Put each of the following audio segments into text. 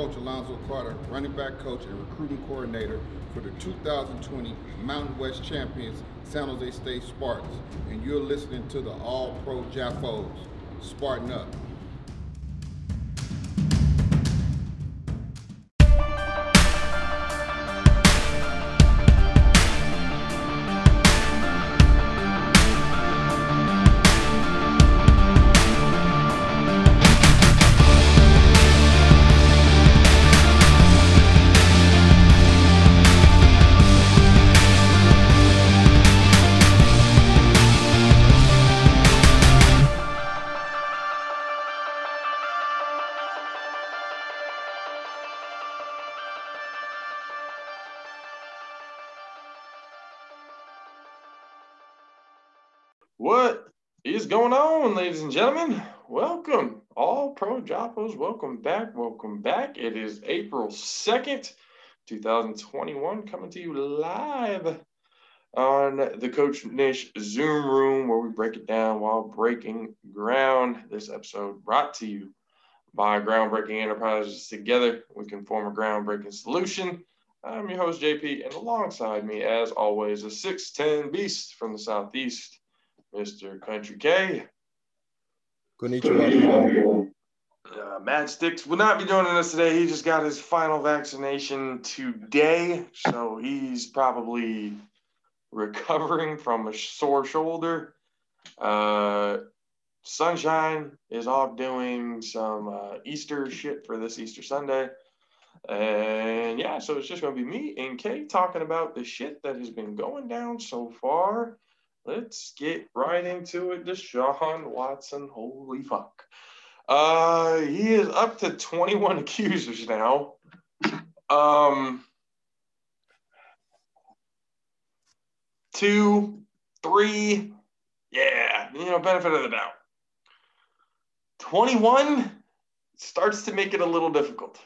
Coach Alonzo Carter, running back coach and recruiting coordinator for the 2020 Mountain West champions San Jose State Spartans, and you're listening to the All Pro Jaffos. Spartan up. Is going on, ladies and gentlemen? Welcome, all pro Jaffos. Welcome back. Welcome back. It is April 2nd, 2021, coming to you live on the Coach Nish Zoom room where we break it down while breaking ground. This episode brought to you by Groundbreaking Enterprises. Together, we can form a groundbreaking solution. I'm your host, JP, and alongside me, as always, a 6'10 beast from the Southeast. Mr. Country K. Konnichiwa. Uh, Matt Sticks will not be joining us today. He just got his final vaccination today, so he's probably recovering from a sore shoulder. Uh, Sunshine is off doing some uh, Easter shit for this Easter Sunday. And yeah, so it's just going to be me and Kay talking about the shit that has been going down so far let's get right into it. Deshaun Watson, holy fuck. Uh, he is up to 21 accusers now. Um, two, three, yeah, you know, benefit of the doubt. 21 starts to make it a little difficult.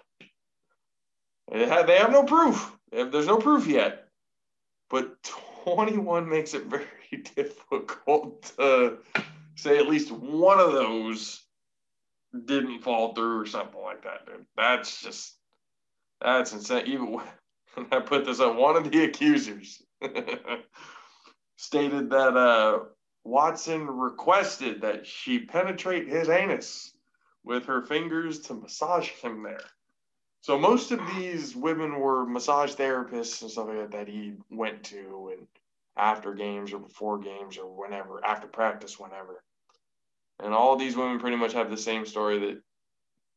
They have, no proof. There's no proof yet. But 21 makes it very difficult to say at least one of those didn't fall through or something like that, dude. That's just that's insane. Even I put this on one of the accusers stated that uh, Watson requested that she penetrate his anus with her fingers to massage him there. So most of these women were massage therapists and stuff like that that he went to and after games or before games or whenever, after practice, whenever. And all these women pretty much have the same story that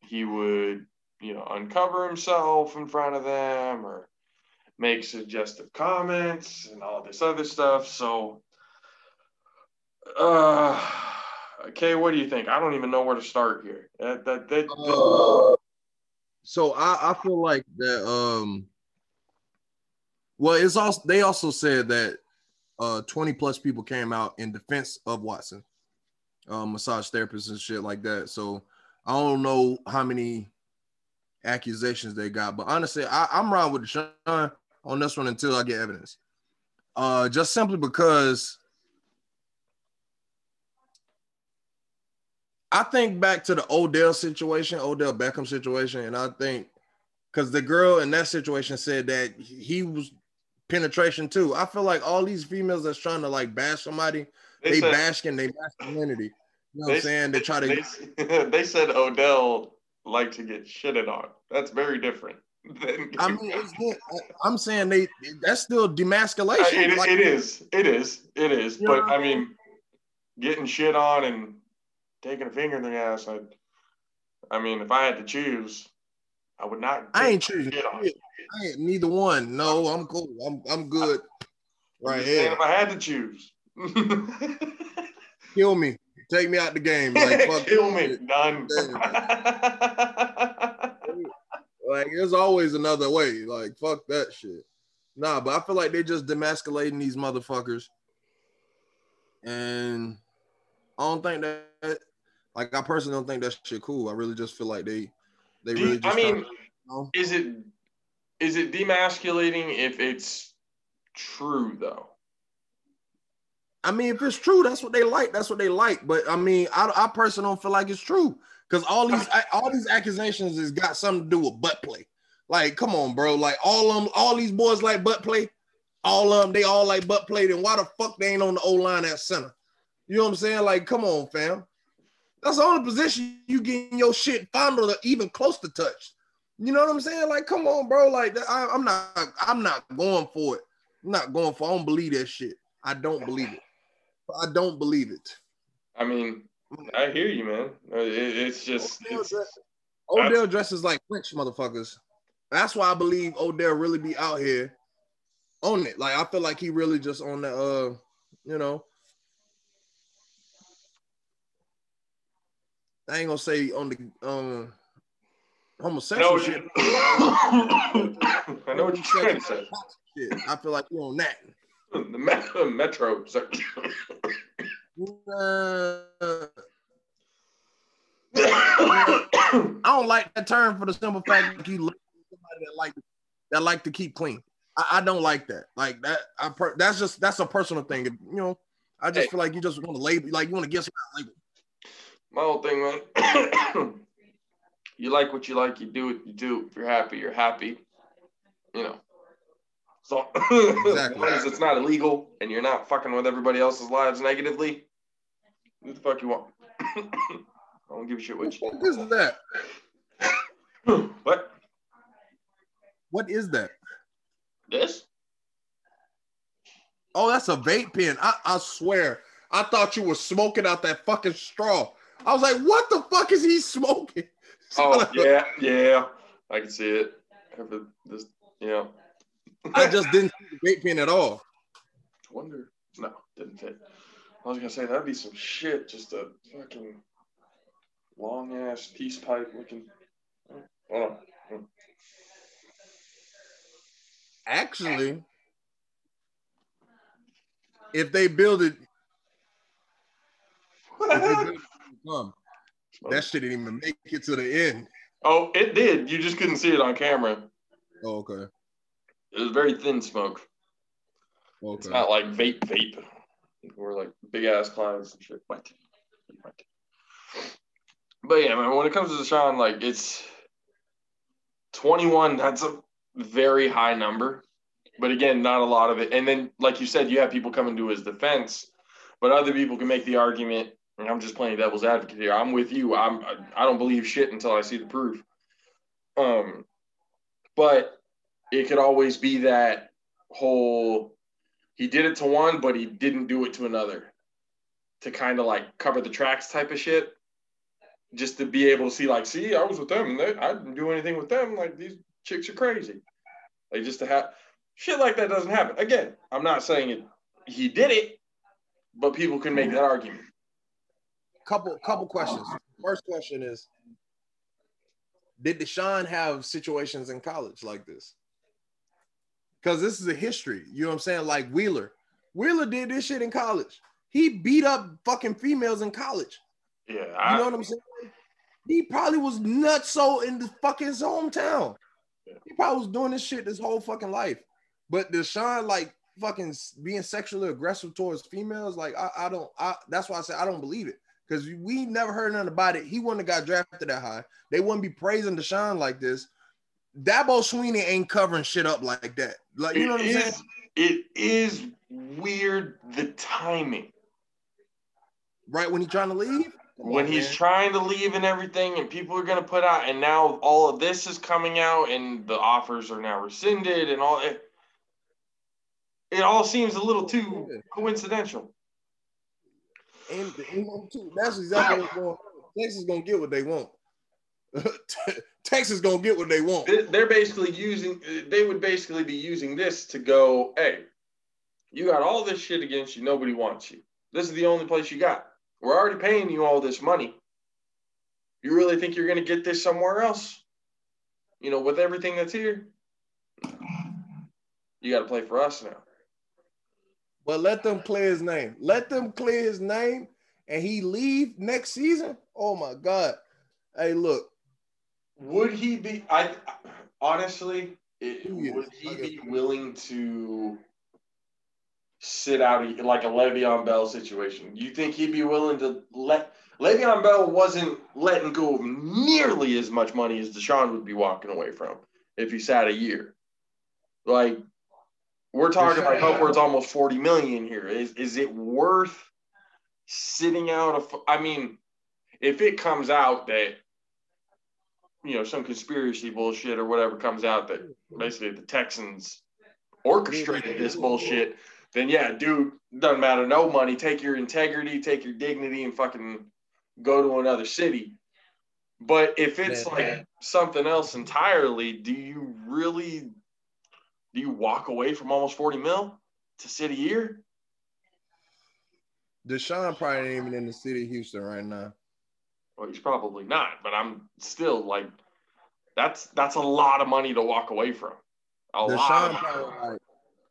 he would, you know, uncover himself in front of them or make suggestive comments and all this other stuff. So, uh, okay, what do you think? I don't even know where to start here. That, that, that, Uh, so I, I feel like that um well it's also they also said that uh 20 plus people came out in defense of Watson, um, massage therapists and shit like that. So I don't know how many accusations they got, but honestly, I, I'm riding with Deshaun on this one until I get evidence. Uh, just simply because I think back to the Odell situation, Odell Beckham situation, and I think because the girl in that situation said that he was penetration too. I feel like all these females that's trying to like bash somebody, they, they said, basking their masculinity. You know what I'm saying? They try to. They, they said Odell like to get shitted on. That's very different. I mean, I'm saying they that's still demasculation. It, like, it is, it is, it is. But I mean, getting shit on and taking a finger in the ass. I, I mean, if I had to choose, I would not. I ain't choosing. I ain't neither one. No, I'm cool. I'm I'm good. Right here. If I had to choose, kill me. Take me out the game. Like fuck kill me. Done. like there's always another way. Like fuck that shit. Nah, but I feel like they're just demasculating these motherfuckers. And I don't think that like I personally don't think that shit cool. I really just feel like they they Do really you- just I mean, to- you know? is it is it demasculating if it's true though? I mean, if it's true, that's what they like. That's what they like. But I mean, I, I personally don't feel like it's true because all these all these accusations has got something to do with butt play. Like, come on, bro. Like all them, all these boys like butt play. All of them, they all like butt play. Then why the fuck they ain't on the O line at center? You know what I'm saying? Like, come on, fam. That's the only position you getting your shit fondled or even close to touch. You know what I'm saying? Like, come on, bro. Like, I, I'm not, I'm not going for it. I'm not going for. I don't believe that shit. I don't believe it. I don't believe it. I mean, I hear you, man. It, it's just Odell, it's, dress, Odell dresses like French motherfuckers. That's why I believe Odell really be out here on it. Like I feel like he really just on the uh, you know. I ain't gonna say on the um homosexual I shit. I know what you're trying to say. Shit. I feel like you on that. The metro, metro. Uh, I don't like that term for the simple fact that you look somebody that like that like to keep clean. I, I don't like that. Like that. I per, that's just that's a personal thing. You know, I just Hey. feel like you just want to label, like you want to get somebody label. My whole thing, man. you like what you like, you do what you do. If you're happy, you're happy. You know. So as long as it's not illegal and you're not fucking with everybody else's lives negatively, do the fuck you want. I don't give a shit What what is that? What? What is that? This? Oh, that's a vape pen. I, I swear, I thought you were smoking out that fucking straw. I was like, what the fuck is he smoking? Oh yeah, yeah. I can see it. This, yeah. I just didn't see the vape pen at all. wonder. No, didn't fit. I was gonna say that'd be some shit. Just a fucking long ass peace pipe looking. Hold on. Actually, if they build it, if they build it come, that shit didn't even make it to the end. Oh, it did. You just couldn't see it on camera. Oh, okay. It was very thin smoke. It's not like vape vape. Or like big ass clouds and shit. What? What? But yeah, man, when it comes to Deshaun, like it's 21, that's a very high number. But again, not a lot of it. And then, like you said, you have people coming to his defense, but other people can make the argument. And I'm just playing devil's advocate here. I'm with you. I'm I don't believe shit until I see the proof. Um, but it could always be that whole he did it to one, but he didn't do it to another to kind of like cover the tracks type of shit. Just to be able to see, like, see, I was with them and they, I didn't do anything with them. Like, these chicks are crazy. Like, just to have shit like that doesn't happen. Again, I'm not saying it, he did it, but people can make that argument. Couple couple questions. First question is Did Deshaun have situations in college like this? Because this is a history. You know what I'm saying? Like Wheeler. Wheeler did this shit in college. He beat up fucking females in college. Yeah. You know what I'm saying? He probably was nuts so in the fucking his hometown. He probably was doing this shit his whole fucking life. But Deshaun, like fucking being sexually aggressive towards females, like I, I don't I that's why I say I don't believe it. Because we never heard nothing about it. He wouldn't have got drafted that high. They wouldn't be praising Deshaun like this. Dabo Swinney ain't covering shit up like that. Like you know what I'm saying? it is weird the timing. Right when he's trying to leave. Come when on, he's man. trying to leave and everything, and people are going to put out, and now all of this is coming out, and the offers are now rescinded, and all it. It all seems a little too Yeah. coincidental. And, and too, that's exactly what's going on. Texas gonna get what they want. Texas is gonna get what they want. They're basically using. They would basically be using this to go, hey, you got all this shit against you. Nobody wants you. This is the only place you got. We're already paying you all this money. You really think you're going to get this somewhere else? You know, with everything that's here, you got to play for us now. But let them clear his name. Let them clear his name, and he leave next season. Oh my God! Hey, look, Would he be? I honestly, it, would he be willing to sit out like a Le'Veon Bell situation? You think he'd be willing to let Le'Veon Bell wasn't letting go of nearly as much money as Deshaun would be walking away from if he sat a year. Like we're talking like upwards almost 40 million here. Is is it worth sitting out of I mean, if it comes out that you know some conspiracy bullshit or whatever comes out that basically the Texans orchestrated this bullshit, then yeah, dude, doesn't matter. No money. Take your integrity, take your dignity, and fucking go to another city. But if it's like man. something else entirely, do you really do you walk away from almost 40 mil to sit a year? Deshaun probably ain't even in the city of Houston right now. Well, he's probably not, but I'm still like that's that's a lot of money to walk away from. A Deshaun lot. Probably like,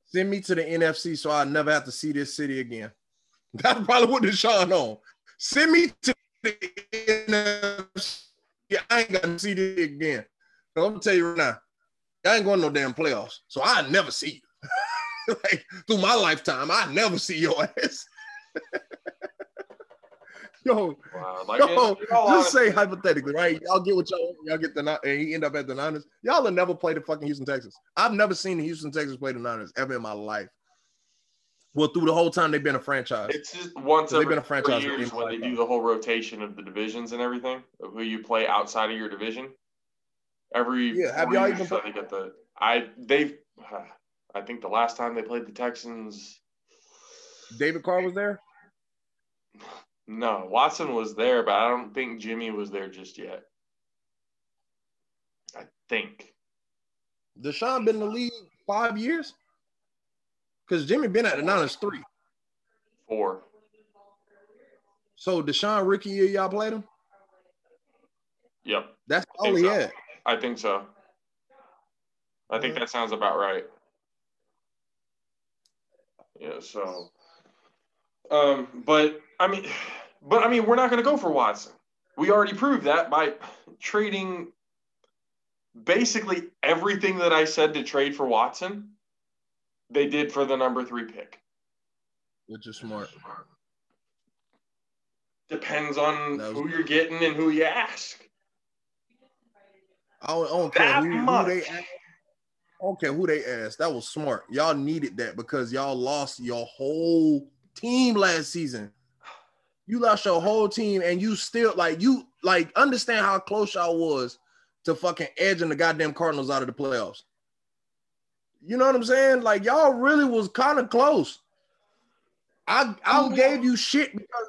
send me to the NFC so I never have to see this city again. That's probably what Deshaun on. Send me to the NFC. Yeah, I ain't gonna see this again. So I'm gonna tell you right now, I ain't going no damn playoffs. So I never see you. like through my lifetime, I never see your ass. yo, wow, like yo, it, just say hypothetically, right? Y'all get what y'all y'all get the and he end up at the Niners. Y'all have never played the fucking Houston Texans. I've never seen the Houston Texans play the Niners ever in my life. Well, through the whole time they've been a franchise. It's just once every they've been a franchise years when they do the whole rotation of the divisions and everything of who you play outside of your division. Every yeah, have y'all even they get the I they've I think the last time they played the Texans, David Carr was there. No, Watson was there, but I don't think Jimmy was there just yet. I think. Deshaun been in the league five years. Because Jimmy been at the Niners three. Four. So Deshaun rookie year, y'all played him? Yep. That's all he so. had. I think so. I think that sounds about right. Yeah, so um, but I mean but I mean we're not gonna go for Watson. We already proved that by trading basically everything that I said to trade for Watson they did for the number three pick. Which is smart. Depends on was, who you're getting and who you ask. I don't, I don't care who, who, they ask. I don't care who they asked. That was smart. Y'all needed that because y'all lost your whole team last season. You lost your whole team, and you still like you like understand how close y'all was to fucking edging the goddamn Cardinals out of the playoffs. You know what I'm saying? Like y'all really was kind of close. I I gave you shit because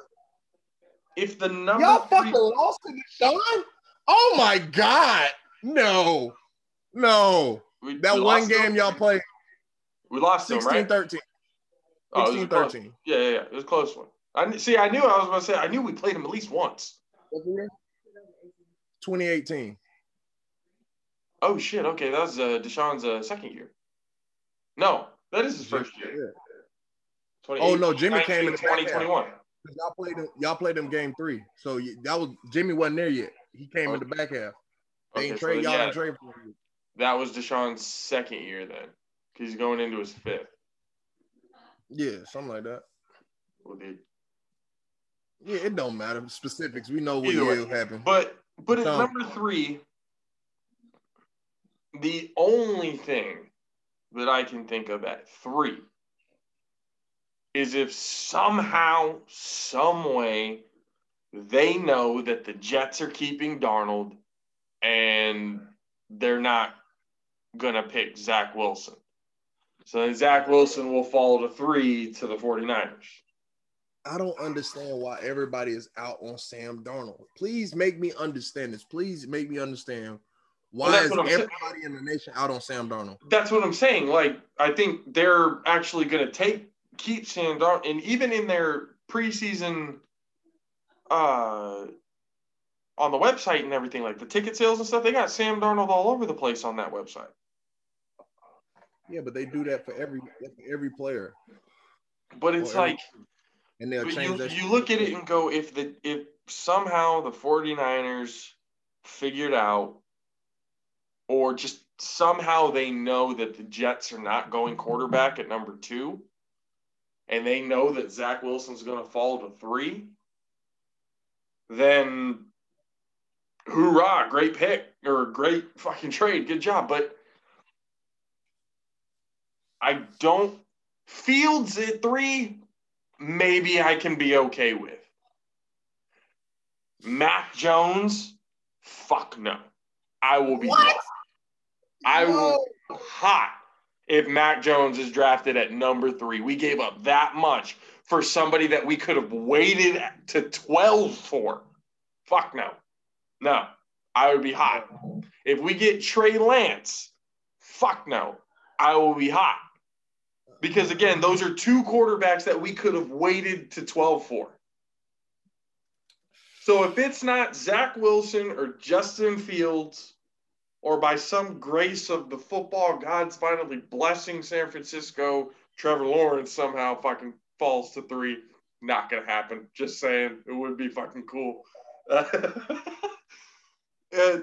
if the number y'all three... fucking lost to Deshaun. Oh my god, no, no. We, that we one game them. y'all played. We lost 16, them, right? 13. 16, oh, 13. Yeah, yeah, yeah. It was a close one. I see. I knew. I was going to say. I knew we played him at least once. 2018. Oh shit! Okay, that was uh, Deshaun's uh, second year. No, that is his first year. Yeah. Oh no, Jimmy came in 2021. Y'all played him. Y'all played him game three. So that was Jimmy wasn't there yet. He came okay. in the back half. They okay, trade so y'all yeah, trade for him. That was Deshaun's second year then, because he's going into his fifth. Yeah, something like that. Well, dude. Yeah, it don't matter specifics. We know what year happened. But but at number three, the only thing that I can think of at three is if somehow, some way, they know that the Jets are keeping Darnold and they're not going to pick Zach Wilson. So then Zach Wilson will fall to three to the 49ers. I don't understand why everybody is out on Sam Darnold. Please make me understand this. Please make me understand why well, is everybody saying. in the nation out on Sam Darnold? That's what I'm saying. Like, I think they're actually going to take keep Sam Darnold, and even in their preseason, uh, on the website and everything, like the ticket sales and stuff, they got Sam Darnold all over the place on that website. Yeah, but they do that for every for every player. But it's every, like, and they'll change you, you look at it and go, if the if somehow the 49ers figured out or just somehow they know that the Jets are not going quarterback at number two, and they know that Zach Wilson's going to fall to three, then hoorah, great pick or great fucking trade. Good job. But I don't, Fields at three, maybe I can be okay with. Mac Jones, fuck no. I will be What? I will hot if Mac Jones is drafted at number three. We gave up that much for somebody that we could have waited to 12 for. Fuck no. No. I would be hot. If we get Trey Lance, fuck no. I will be hot. Because again, those are two quarterbacks that we could have waited to 12 for. So if it's not Zach Wilson or Justin Fields, or by some grace of the football gods finally blessing San Francisco, Trevor Lawrence somehow fucking falls to three. Not gonna happen. Just saying, it would be fucking cool. Uh,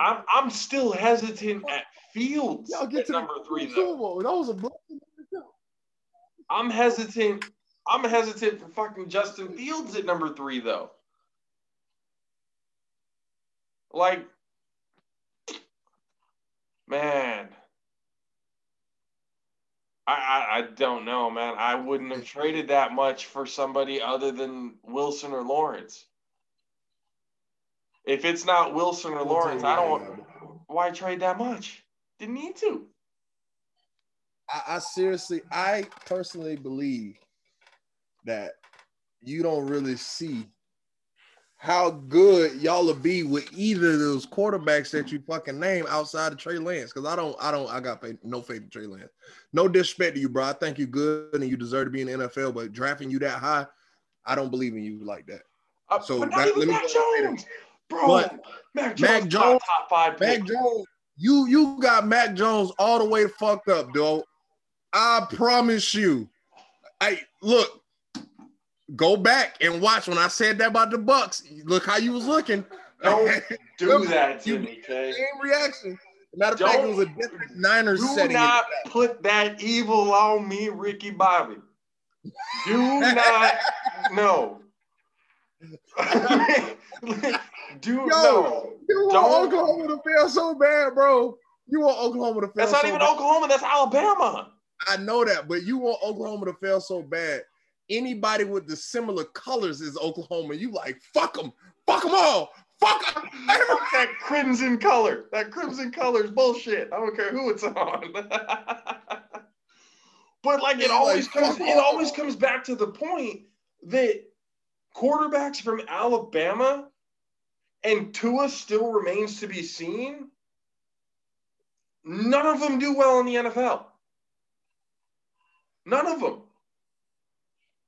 I'm I'm still hesitant at Fields Y'all get at to number three though. That was a. I'm hesitant. I'm hesitant for fucking Justin Fields at number three though. Like, man, I, I I don't know, man. I wouldn't have traded that much for somebody other than Wilson or Lawrence. If it's not Wilson or Lawrence, I don't. Why trade that much? Didn't need to. I, I seriously, I personally believe that you don't really see how good y'all will be with either of those quarterbacks that you fucking name outside of Trey Lance. Because I don't, I don't, I got no faith in Trey Lance. No disrespect to you, bro. I think you're good and you deserve to be in the NFL, but drafting you that high, I don't believe in you like that. Uh, So that- let me Mac go ahead and- Jones, bro. But Mac Jones, Mac Jones- top, five pick. Mac Jones, you you got Mac Jones all the way fucked up, dog. I promise you. I look, go back and watch when I said that about the Bucks. Look how you was looking. Don't do that to you- me, Kay. Same reaction. Matter of fact, it was a different Niners Do setting. not put that evil on me, Ricky Bobby. Do not. No. do Yo, no. You want Oklahoma to fail so bad, bro. You want Oklahoma to fail. That's not so even bad. Oklahoma. That's Alabama. I know that, but you want Oklahoma to fail so bad. Anybody with the similar colors is Oklahoma. You like fuck them, fuck them all, fuck 'em. Fuck that crimson color. That crimson color is bullshit. I don't care who it's on. but like it always like, comes, it always comes back to the point that quarterbacks from Alabama and Tua still remains to be seen. None of them do well in the NFL. None of them.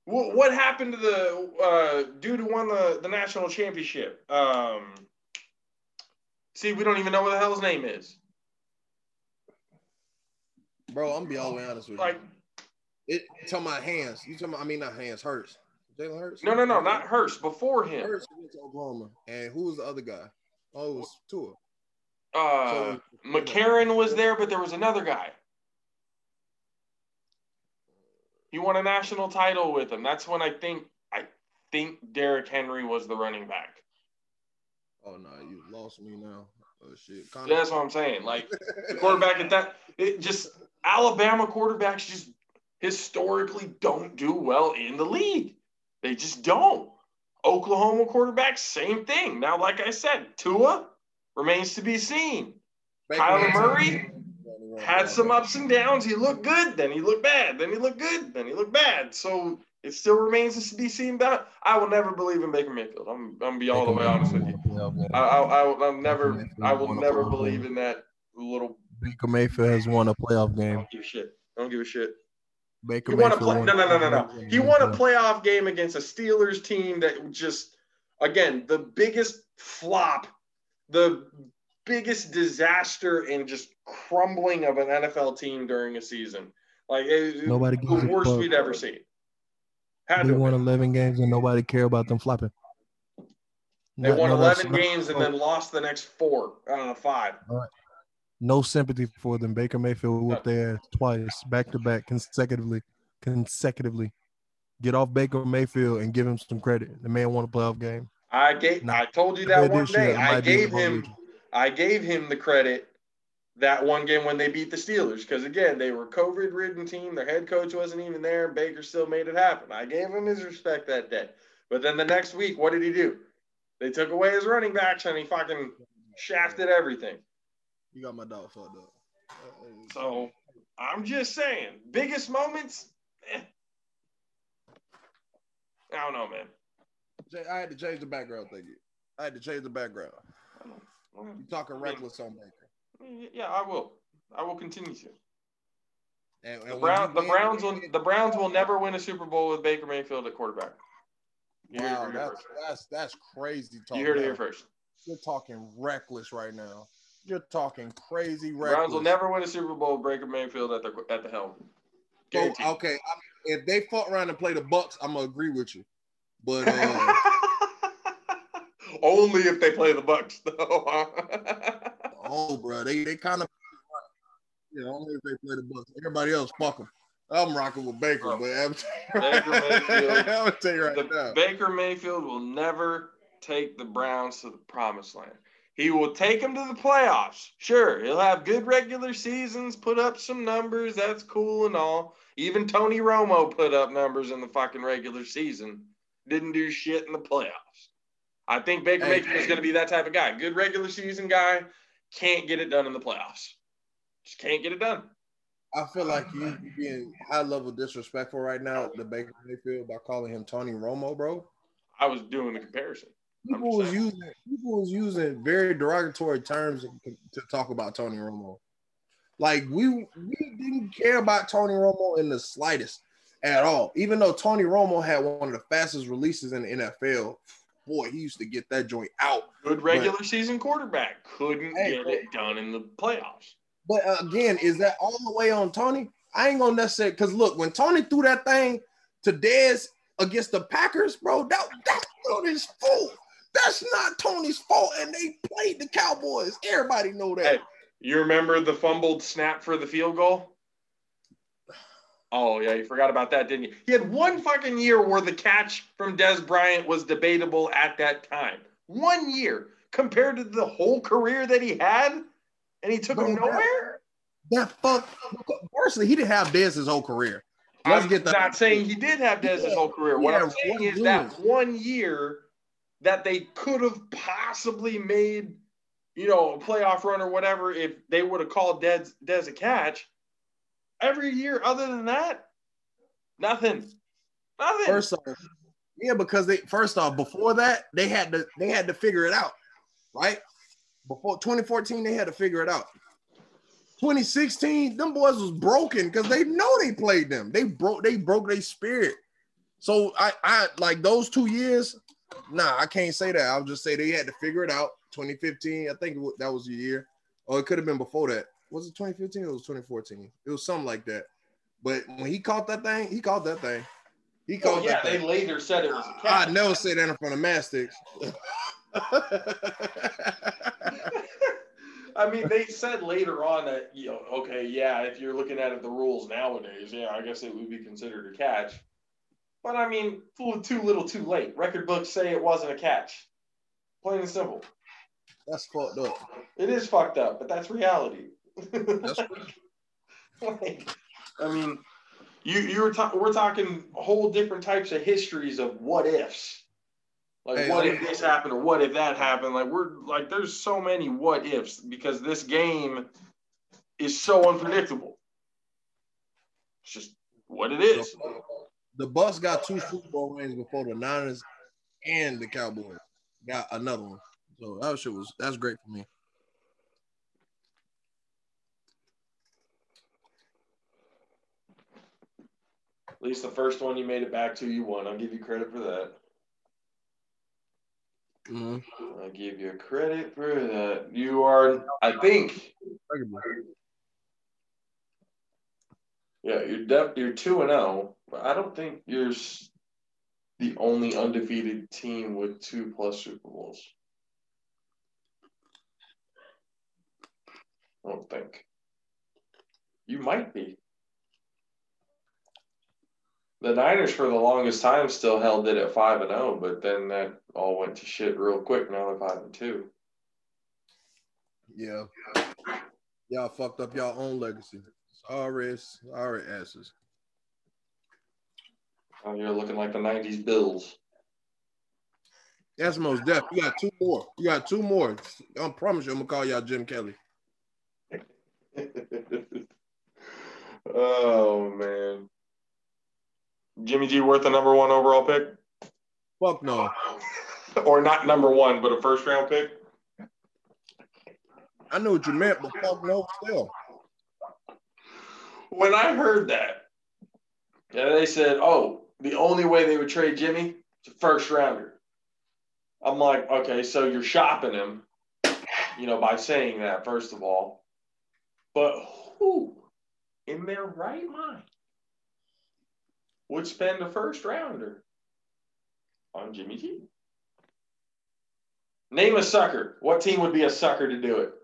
What, what happened to the uh, dude who won the, the national championship? Um, see, we don't even know what the hell his name is. Bro, I'm gonna be all the way honest with you. Like, it talking about hands. You tell about? I mean, not hands. Hurts. Jalen Hurts. no, no, no, not Hurst. Before him, Hurts went to Oklahoma. And who was the other guy? Oh, it was Tua. uh, So- McCarron was there, but there was another guy. He won a national title with him. That's when I think I think Derrick Henry was the running back. Oh no, you lost me now. Oh shit. Connor. That's what I'm saying. Like the quarterback at that, it just Alabama quarterbacks just historically don't do well in the league. They just don't. Oklahoma quarterback, same thing. Now, like I said, Tua remains to be seen. Baker Kyler Murray had some ups and downs. He looked good, then he looked bad, then he looked good, then he looked bad. So it still remains to be seen. That I will never believe in Baker Mayfield. I'm, I'm gonna be all the way honest with you. I, I, I, I'll never, I will never believe in that little. Baker Mayfield has won a playoff I game. don't give a shit. I don't give a shit. Baker He won a play. No, no, no, no, no. He won a playoff game against a Steelers team that just, again, the biggest flop, the biggest disaster and just crumbling of an NFL team during a season. Like it, Nobody the worst we'd ever seen. Had They won 11 games and nobody cared about them flopping. They No- won no, 11 games and then lost the next four, uh, five. No sympathy for them. Baker Mayfield whooped their ass twice, back to back, consecutively, consecutively. Get off Baker Mayfield and give him some credit. The man won a playoff game. I gave. No. I told you that one this year day. I gave him. I gave him the credit that one game when they beat the Steelers because again they were COVID ridden team. Their head coach wasn't even there. Baker still made it happen. I gave him his respect that day. But then the next week, what did he do? They took away his running backs and he fucking shafted everything. You got my dog fucked up. So I'm just saying, biggest moments. Eh. I don't know, man. I had to change the background. Thank you. I had to change the background. You talking reckless on Baker. Yeah, I will. I will continue to. And, The and when Brown, the win- Browns will, the Browns will never win a Super Bowl with Baker Mayfield at quarterback. You Wow, that's that's that's crazy talk. You heard it here first. You're talking reckless right now. You're talking crazy reckless. Browns will never win a Super Bowl with Baker Mayfield at the at the helm. So, okay, I mean, if they fought around and play the Bucks, I'm gonna agree with you. But uh, Only if they play the Bucks, though. oh, bro, they they kind of yeah, only if they play the Bucks. Everybody else, fuck them. I'm rocking with Baker, Bro, but I'm, Baker Mayfield- I'm tell you right the now. Baker Mayfield will never take the Browns to the promised land. He will take them to the playoffs. Sure, he'll have good regular seasons, put up some numbers. That's cool and all. Even Tony Romo put up numbers in the fucking regular season. Didn't do shit in the playoffs. I think Baker Hey, Mayfield is going to be that type of guy. Good regular season guy, can't get it done in the playoffs. Just can't get it done. I feel like you being high level disrespectful right now to Baker Mayfield by calling him Tony Romo, bro. I was doing the comparison. People was using people was using very derogatory terms to, talk about Tony Romo. Like we we didn't care about Tony Romo in the slightest at all. Even though Tony Romo had one of the fastest releases in the NFL, boy, he used to get that joint out. Good regular season quarterback. Couldn't Hey, get it done in the playoffs. But again, is that all the way on Tony? I ain't gonna necessarily because look, when Tony threw that thing to Dez against the Packers, bro, that that's is fault. That's not Tony's fault, and they played the Cowboys. Everybody know that. Hey. You remember the fumbled snap for the field goal? Oh yeah, you forgot about that, didn't you? He had one fucking year where the catch from Dez Bryant was debatable at that time. One year compared to the whole career that he had, and he took Bro, him nowhere. That fuck. Firstly, he didn't have Dez his whole career. Let's I'm get that. not saying he did have Dez his whole career. What Yeah, I'm saying is that one year that they could have possibly made, you know, a playoff run or whatever if they would have called Dez, Dez a catch. Every year other than that, nothing. Nothing. First off, yeah, because they first off before that they had to they had to figure it out, right? Before 2014, they had to figure it out. 2016, them boys was broken because they know they played them. They broke they broke their spirit. So I I like those two years. Nah, I can't say that. I'll just say they had to figure it out. 2015, I think that was the year, or it could have been before that. Was it 2015 or was it 2014? It was something like that. But when he caught that thing, he caught that thing. He caught. oh, caught yeah, that they thing. later said it was a I catch. never say that in front of Mastics. I mean, they said later on that, you know, okay, yeah, if you're looking at it, the rules nowadays, yeah, I guess it would be considered a catch. But I mean, too too little, too late. Record books say it wasn't a catch. Plain and simple. That's fucked up. It is fucked up, but that's reality. That's like, I mean, you you were ta- we're talking whole different types of histories of what ifs. Like Hey, what let if this happened or what if that happened? Like we're like there's so many what ifs because this game is so unpredictable. It's just what it is. The Bucks got two Super Bowl rings before the Niners and the Cowboys got another one. So that shit was that's great for me. At least the first one you made it back to, you won. I'll give you credit for that. Mhm. I'll give you credit for that. You are, I think, Yeah, you're def- you're two and zero, but I don't think you're the only undefeated team with two plus Super Bowls. I don't think. You might be. The Niners for the longest time still held it at five and zero, but then that all went to shit real quick. Now they're five and two. Yeah. Y'all fucked up y'all own legacy. Sorry, sorry asses. Now you're looking like the '90s Bills. That's most deaf. You got two more. You got two more. I promise you, I'm gonna call y'all Jim Kelly. oh man, Jimmy G worth the number one overall pick, Fuck no. or not number one, but a first round pick. I know what you meant, but fuck no still. When I heard that, yeah, they said, "Oh, the only way they would trade Jimmy a first rounder." I'm like, okay, so you're shopping him, you know, by saying that first of all. But who, in their right mind, would spend a first rounder on Jimmy G? Name a sucker. What team would be a sucker to do it?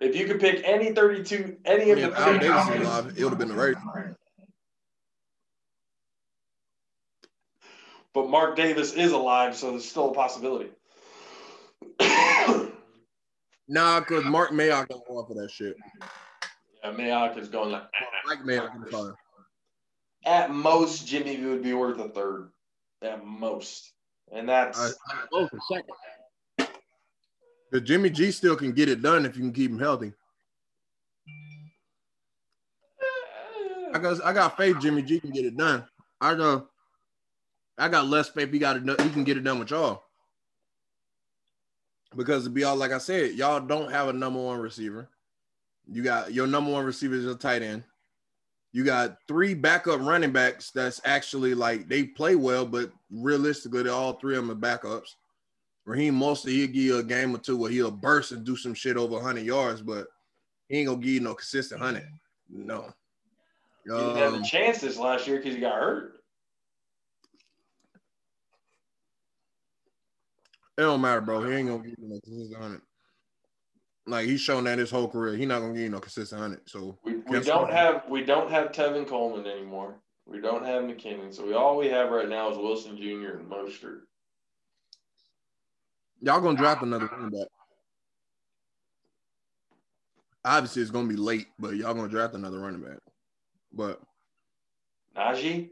If you could pick any 32, any of Yeah, the Al Davis is alive. It would have been the Raiders. but Mark Davis is alive, so there's still a possibility. Nah, because Mark Mayock don't go for that shit. yeah, Mayock is going like Mike Mayock is fine. at most Jimmy would be worth a third, at most, and that's vote oh, for second. Because Jimmy G still can get it done if you can keep him healthy. I got I got faith Jimmy G can get it done. I know I got less faith he got it he can get it done with y'all. Because to be all like I said, y'all don't have a number one receiver. You got your number one receiver is a tight end. You got three backup running backs that's actually like they play well, but realistically, they all three of them are backups. Raheem mostly he'll give you a game or two where he'll burst and do some shit over 100 yards, but he ain't gonna give you no consistent 100. No. he didn't have Um, the chance this last year because he got hurt. It don't matter, bro. He ain't gonna give you no consistent hundred. Like he's shown that his whole career, he's not gonna give you no consistent hundred. So We, we don't have we don't have Tevin Coleman anymore. We don't have McKinnon, so we all we have right now is Wilson Jr. and Mostert. Y'all gonna draft another running back. Obviously, it's gonna be late, but y'all gonna draft another running back. But Najee,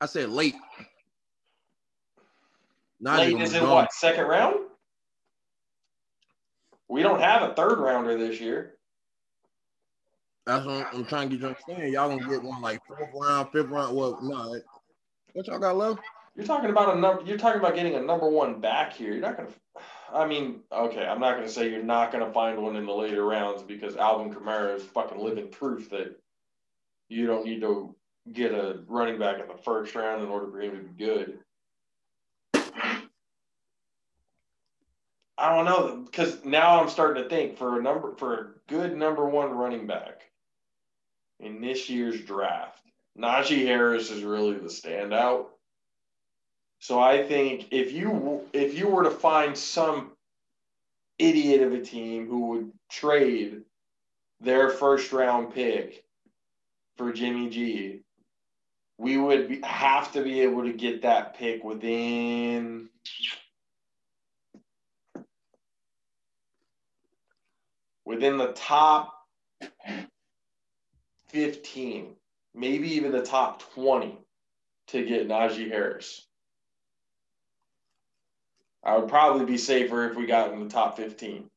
I said late. Najee late is in gone. what second round? We don't have a third rounder this year. That's what I'm, I'm trying to get you understand. Y'all gonna get one like fourth round, fifth round. Well, no, what y'all got left? You're talking about a number. You're talking about getting a number one back here. You're not gonna. I mean, okay, I'm not gonna say you're not gonna find one in the later rounds because Alvin Kamara is fucking living proof that you don't need to get a running back in the first round in order for him to be good. I don't know because now I'm starting to think for a number for a good number one running back in this year's draft, Najee Harris is really the standout. So I think if you if you were to find some idiot of a team who would trade their first round pick for Jimmy G, we would be, have to be able to get that pick within within the top 15, maybe even the top 20 to get Najee Harris. I would probably be safer if we got in the top 15.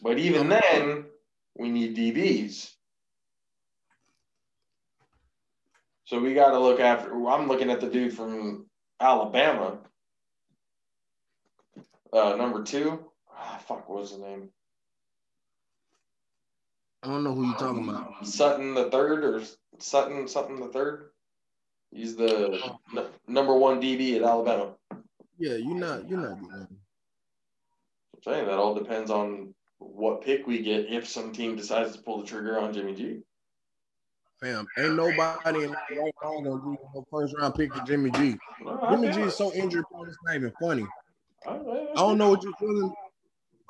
But even then, we need DBs. So we got to look after. I'm looking at the dude from Alabama, uh, number two. Ah, fuck, what was his name? I don't know who you're talking about. Sutton the third or Sutton something the third. He's the n- number one DB at Alabama. Yeah, you're not. You're not. I'm saying that all depends on what pick we get if some team decides to pull the trigger on Jimmy G. Fam, ain't nobody in the right mind gonna give no first round pick for Jimmy G. No, Jimmy G is so injured, it's not even funny. I don't know what you're feeling.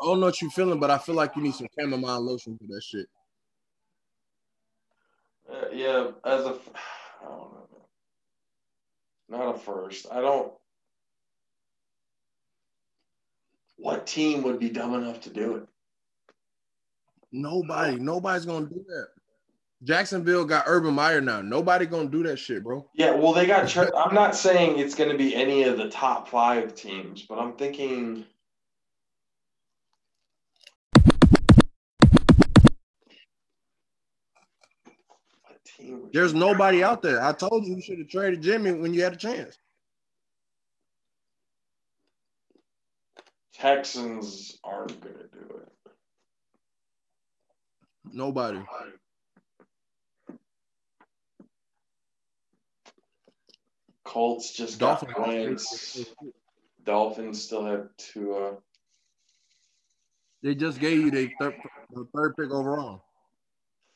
I don't know what you're feeling, but I feel like you need some chamomile lotion for that shit. Uh, yeah, as a, I don't know. Not a first. I don't. What team would be dumb enough to do it? Nobody, nobody's gonna do that. Jacksonville got Urban Meyer now. Nobody gonna do that shit, bro. Yeah, well, they got. I'm not saying it's going to be any of the top five teams, but I'm thinking. There's nobody out there. I told you you should have traded Jimmy when you had a chance. Texans aren't going to do it. Nobody. Colts just got Dolphins. Wentz. Dolphins still have Tua. They just gave you the third, the third pick overall.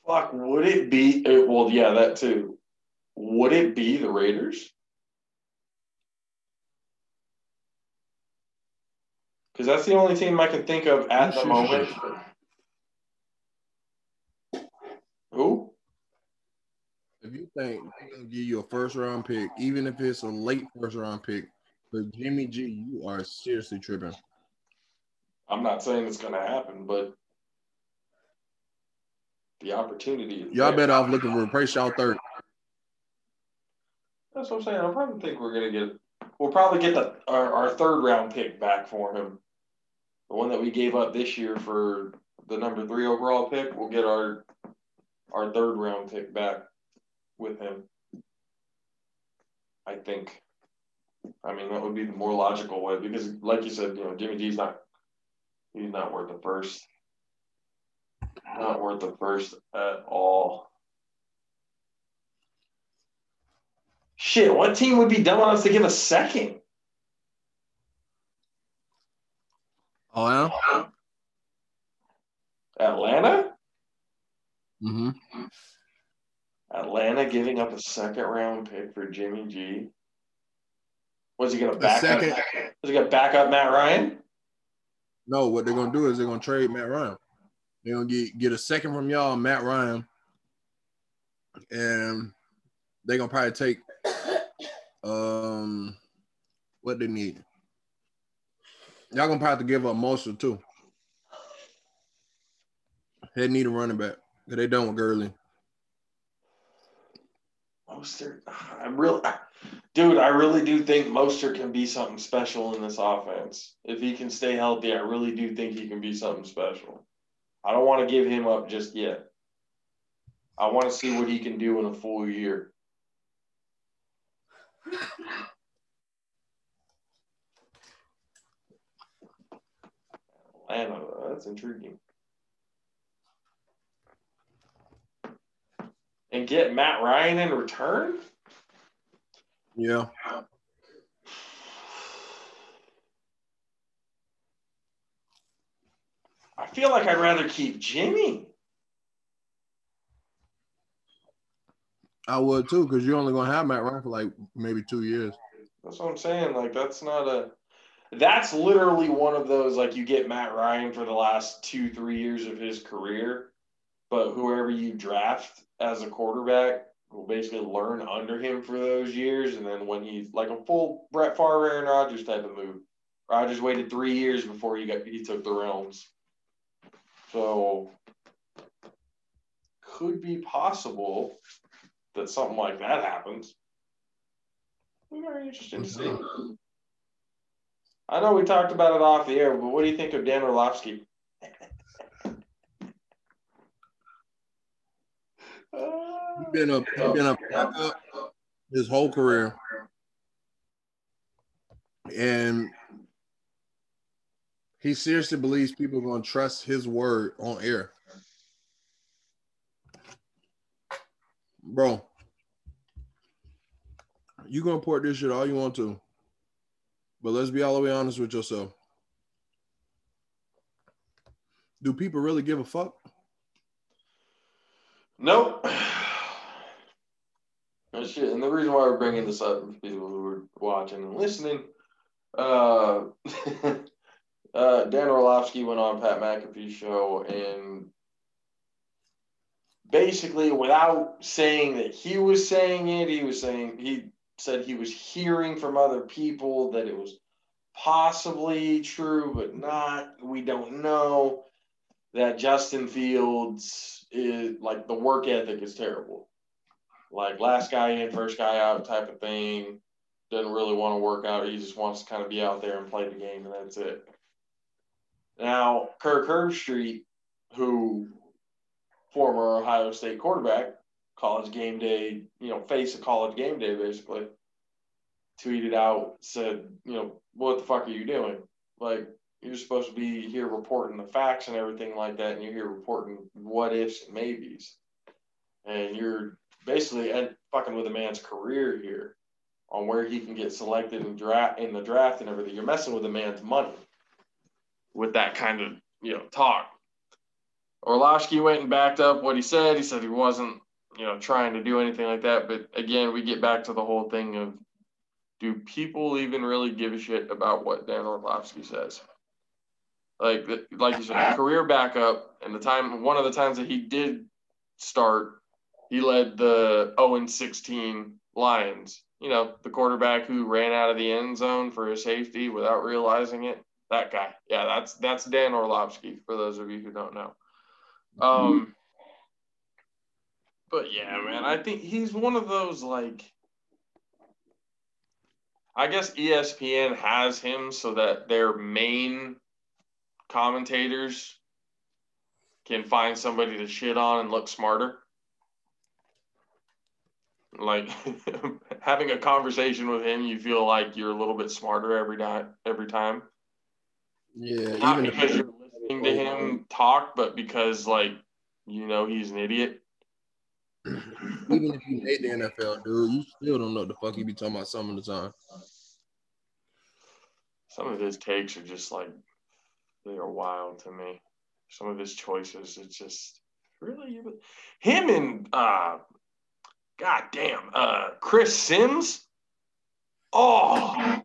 Fuck, would it be? uh, Well, yeah, that too. Would it be the Raiders? Because that's the only team I can think of at the moment. Who? If you think they're gonna give you a first round pick, even if it's a late first round pick, for Jimmy G, you are seriously tripping. I'm not saying it's going to happen, but the opportunity. Y'all better off looking to replace y'all third. That's what I'm saying. I probably think we're gonna get. We'll probably get the our, our third round pick back for him. The one that we gave up this year for the number three overall pick. We'll get our our third round pick back with him. I think. I mean, that would be the more logical way because, like you said, you know, Jimmy G's not. He's not worth the first. Not worth the first at all. Shit, what team would be dumb enough to give a second? Oh yeah. Atlanta? Mm-hmm. Atlanta giving up a second round pick for Jimmy G. Was he gonna A back up? Was he gonna back up Matt Ryan? No, what they're gonna do is they're gonna trade Matt Ryan. They're gonna get get a second from y'all, Matt Ryan, and they're gonna probably take um what they need. Y'all gonna probably have to give up Mostert too. They need a running back. 'cause They done with Gurley. Mostert, I'm real, dude. I really do think Mostert can be something special in this offense. If he can stay healthy, I really do think he can be something special. I don't want to give him up just yet. I want to see what he can do in a full year. Atlanta, that's intriguing. And get Matt Ryan in return? Yeah. I feel like I'd rather keep Jimmy. I would too, because you're only gonna have Matt Ryan for like maybe two years. That's what I'm saying. Like that's not a that's literally one of those like you get Matt Ryan for the last two, three years of his career, but whoever you draft as a quarterback will basically learn under him for those years, and then when he's like a full Brett Favre, Aaron Rodgers type of move. Rodgers waited three years before he got he took the realms. So could be possible that something like that happens. Very interesting to see. I know we talked about it off the air, but what do you think of Dan Orlovsky? He's been a he's been a backup his whole career. And he seriously believes people are gonna trust his word on air. Bro, you gonna port this shit all you want to. But let's be all the way honest with yourself. Do people really give a fuck? Nope. That's shit. And the reason why we're bringing this up for people who are watching and listening, Uh, uh, Dan Orlovsky went on Pat McAfee's show and basically, without saying that he was saying it, he was saying he said he was hearing from other people that it was possibly true, but not. We don't know that Justin Fields is like the work ethic is terrible. Like last guy in, first guy out type of thing. Doesn't really want to work out. He just wants to kind of be out there and play the game, and that's it. Now, Kirk Herbstreit, who former Ohio State quarterback, college game day, you know, face of college game day basically, tweeted out, said, you know, what the fuck are you doing? Like, you're supposed to be here reporting the facts and everything like that, and you're here reporting what ifs and maybes. And you're basically fucking with a man's career here on where he can get selected in draft in the draft and everything. You're messing with a man's money with that kind of you know talk. Orlovsky went and backed up what he said. He said he wasn't you know trying to do anything like that. But again, we get back to the whole thing of do people even really give a shit about what Dan Orlovsky says? Like like you said, career backup, and the time one of the times that he did start, he led the 0 and 16 Lions you know, the quarterback who ran out of the end zone for a safety without realizing it. That guy. Yeah, that's that's Dan Orlovsky for those of you who don't know. Um but yeah, man, I think he's one of those like I guess ESPN has him so that their main commentators can find somebody to shit on and look smarter like having a conversation with him, you feel like you're a little bit smarter every time. Every time. Yeah, Not even because if you're listening to him talk, but because like you know he's an idiot. even if you hate the NFL, dude, you still don't know what the fuck he be talking about some of the time. Some of his takes are just like they are wild to me. Some of his choices, it's just really him and uh God damn, uh Chris Sims. Oh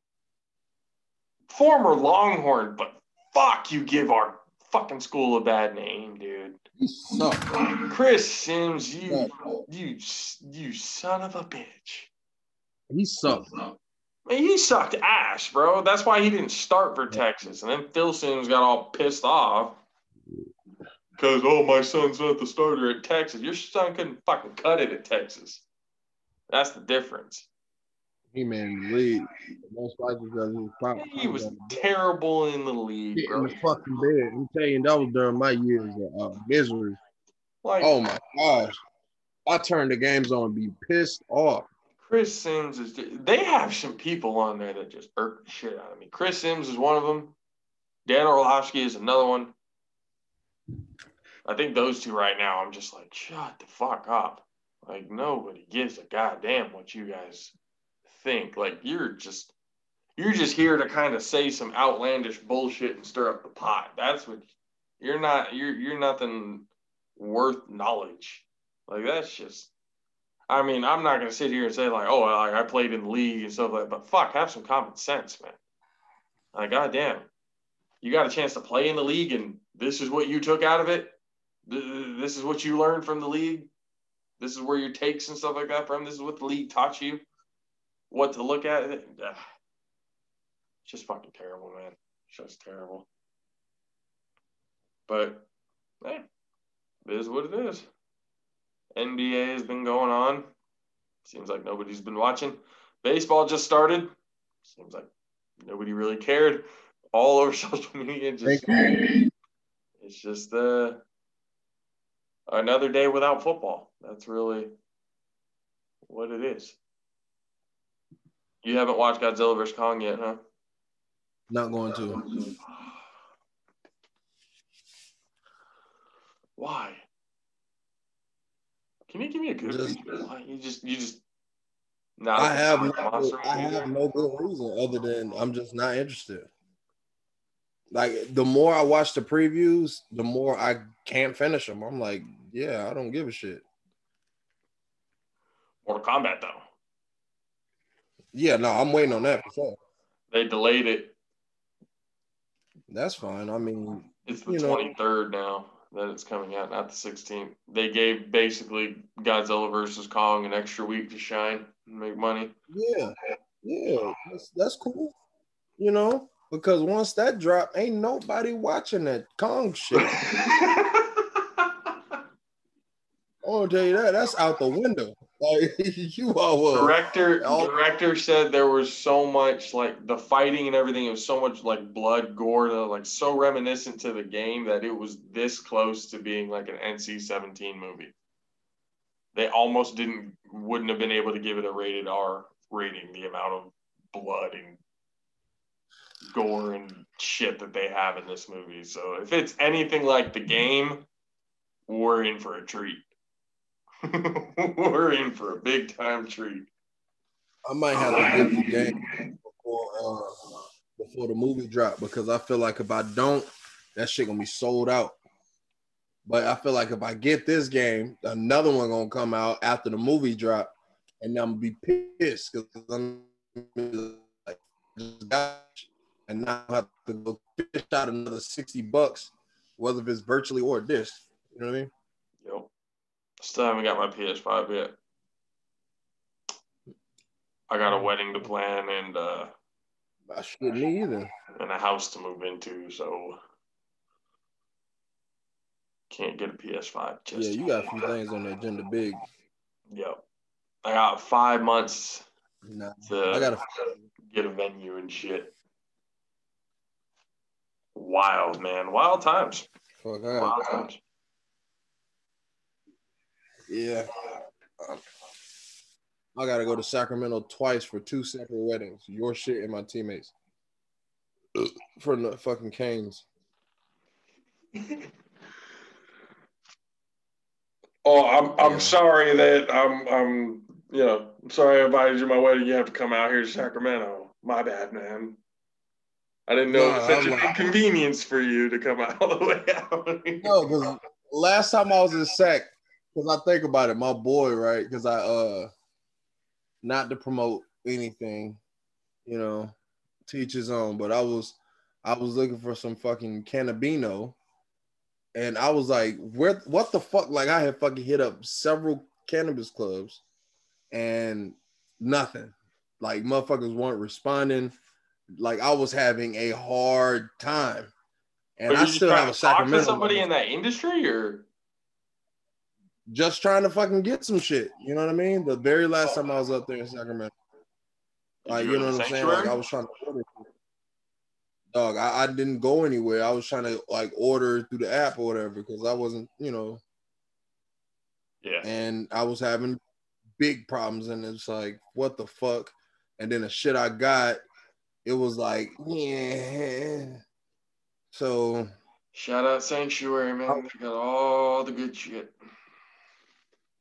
former Longhorn, but fuck you give our fucking school a bad name, dude. He suck. Chris Sims, you you you son of a bitch. He sucked. Man, he sucked ass, bro. That's why he didn't start for Texas. And then Phil Sims got all pissed off. Because, oh, my son's not the starter at Texas. Your son couldn't fucking cut it at Texas. That's the difference. He man the league. Most likely because he was He was terrible in the league, in bro. the fucking bed. I'm telling you, that was during my years of uh, misery. Like, Oh my gosh. I turned the games on and be pissed off. Chris Sims is. They have some people on there that just irk the shit out of me. Chris Sims is one of them. Dan Orlovsky is another one. I think those two right now, I'm just like, shut the fuck up. Like, nobody gives a goddamn what you guys think. Like, you're just. You're just here to kind of say some outlandish bullshit and stir up the pot. That's what you're not. You're you're nothing worth knowledge. Like that's just I mean, I'm not gonna sit here and say like, oh, like I played in the league and stuff like that, but fuck, have some common sense, man. Like, goddamn, you got a chance to play in the league, and this is what you took out of it. This is what you learned from the league. This is where your takes and stuff like that from. This is what the league taught you, what to look at. It's just fucking terrible, man. It's just terrible. But, hey, it is what it is. NBA has been going on. Seems like nobody's been watching. Baseball just started. Seems like nobody really cared. All over social media, just it's just uh, another day without football. That's really what it is. You haven't watched Godzilla vs Kong yet, huh? Not going to. Why? Can you give me a good Just- reason? Why? You just you just not I have no, I have no good reason other than I'm just not interested. Like the more I watch the previews, the more I can't finish them. I'm like, yeah, I don't give a shit. Mortal Kombat though. Yeah, no, I'm waiting on that for sure. They delayed it. That's fine. I mean, It's the You know- 23rd now that it's coming out, not the 16th. They gave basically Godzilla versus Kong an extra week to shine and make money. yeah, yeah, that's, that's cool. You know, because once that drop, ain't nobody watching that Kong shit. I want to tell you that that's out the window. Like you all will. director all- director said there was so much like the fighting and everything. It was so much like blood, gore, like so reminiscent to the game that it was this close to being like an NC-17 movie. They almost didn't wouldn't have been able to give it a rated R rating. The amount of blood and gore and shit that they have in this movie. So if it's anything like the game, we're in for a treat. we're in for a big time treat. I might have to get the game before uh, before the movie drop because I feel like if I don't, that shit gonna be sold out. But I feel like if I get this game, another one gonna come out after the movie drop, and I'm gonna be pissed because I'm like, just got and now I have to go fish out another sixty bucks, whether it's virtually or disc. You know what I mean? Yep. Still haven't got my PS5 yet. I got a wedding to plan and uh I shouldn't either. and a house to move into, so can't get a PS5 just Yeah, you got a few things on the agenda big. Yep. I got five months Nah, to I gotta get a venue and shit. Wild man, wild times. fuck. I gotta Wild times. Yeah. I gotta go to Sacramento twice for two separate weddings. Your shit and my teammates. For the fucking Canes. Oh, I'm I'm Yeah. sorry that I'm I'm you know I'm sorry I invited you to my wedding. You have to come out here to Sacramento. My bad, man. I didn't know No, it was such I'm an inconvenience for you to come out all the way out. No, because last time I was in Sac, because I think about it, my boy, right? Because I uh not to promote anything, you know, teach his own, but I was I was looking for some fucking cannabino. And I was like, where what the fuck? Like I had fucking hit up several cannabis clubs and nothing. Like motherfuckers weren't responding. Like I was having a hard time. And I still have a to talk Sacramento. to somebody in that industry, or just trying to fucking get some shit. You know what I mean? The very last time I was up there in Sacramento. Did Like, you you know what I'm saying? Like I was trying to order. Dog, I, I didn't go anywhere. I was trying to like order through the app or whatever because I wasn't, you know, yeah, and I was having big problems. And it's like, what the fuck? And then the shit I got, it was like, yeah. So shout out Sanctuary, man. Oh. They got all the good shit.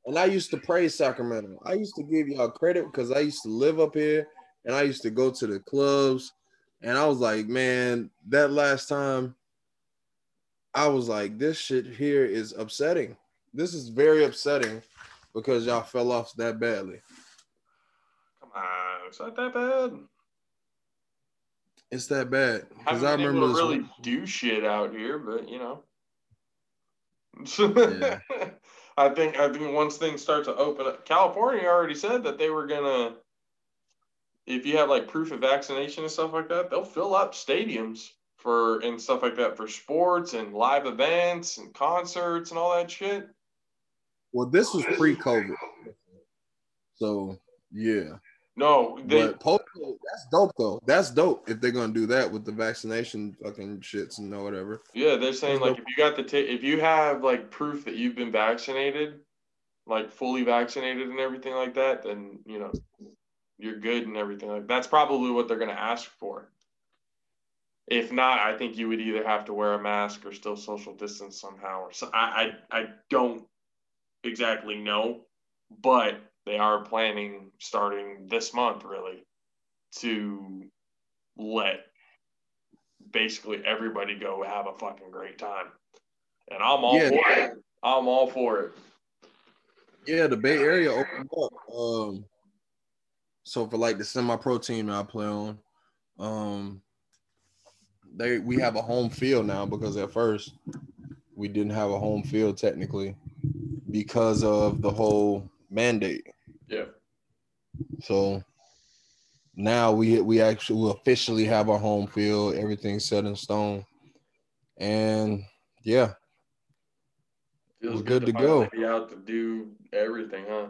And I used to praise Sacramento. I used to give y'all credit because I used to live up here and I used to go to the clubs. And I was like, man, that last time, I was like, this shit here is upsetting. This is very upsetting because y'all fell off that badly. Come on, it's not that bad. It's that bad. Because I remember able to really do shit out here, but you know. Yeah. I think I think once things start to open up, California already said that they were gonna. If you have like proof of vaccination and stuff like that, they'll fill up stadiums for and stuff like that for sports and live events and concerts and all that shit. Well, this was pre COVID. So, yeah. No, they but that's dope, though. That's dope if they're to do that with the vaccination fucking shits and no whatever. Yeah, they're saying like if you got the t- if you have like proof that you've been vaccinated, like fully vaccinated and everything like that, then you know you're good and everything like that's probably what they're gonna ask for. If not, I think you would either have to wear a mask or still social distance somehow, or so. I I, I don't exactly know, but they are planning starting this month really to let basically everybody go have a fucking great time. And I'm all Yeah. for it. I'm all for it. Yeah, the Bay Area opened up. Um, so for like the semi-pro team that I play on, Um, they we have a home field now because at first we didn't have a home field technically because of the whole mandate. Yeah. So now we we actually we officially have our home field. Everything's set in stone, and yeah, Feels We're good to go. finally Be out to do everything, huh?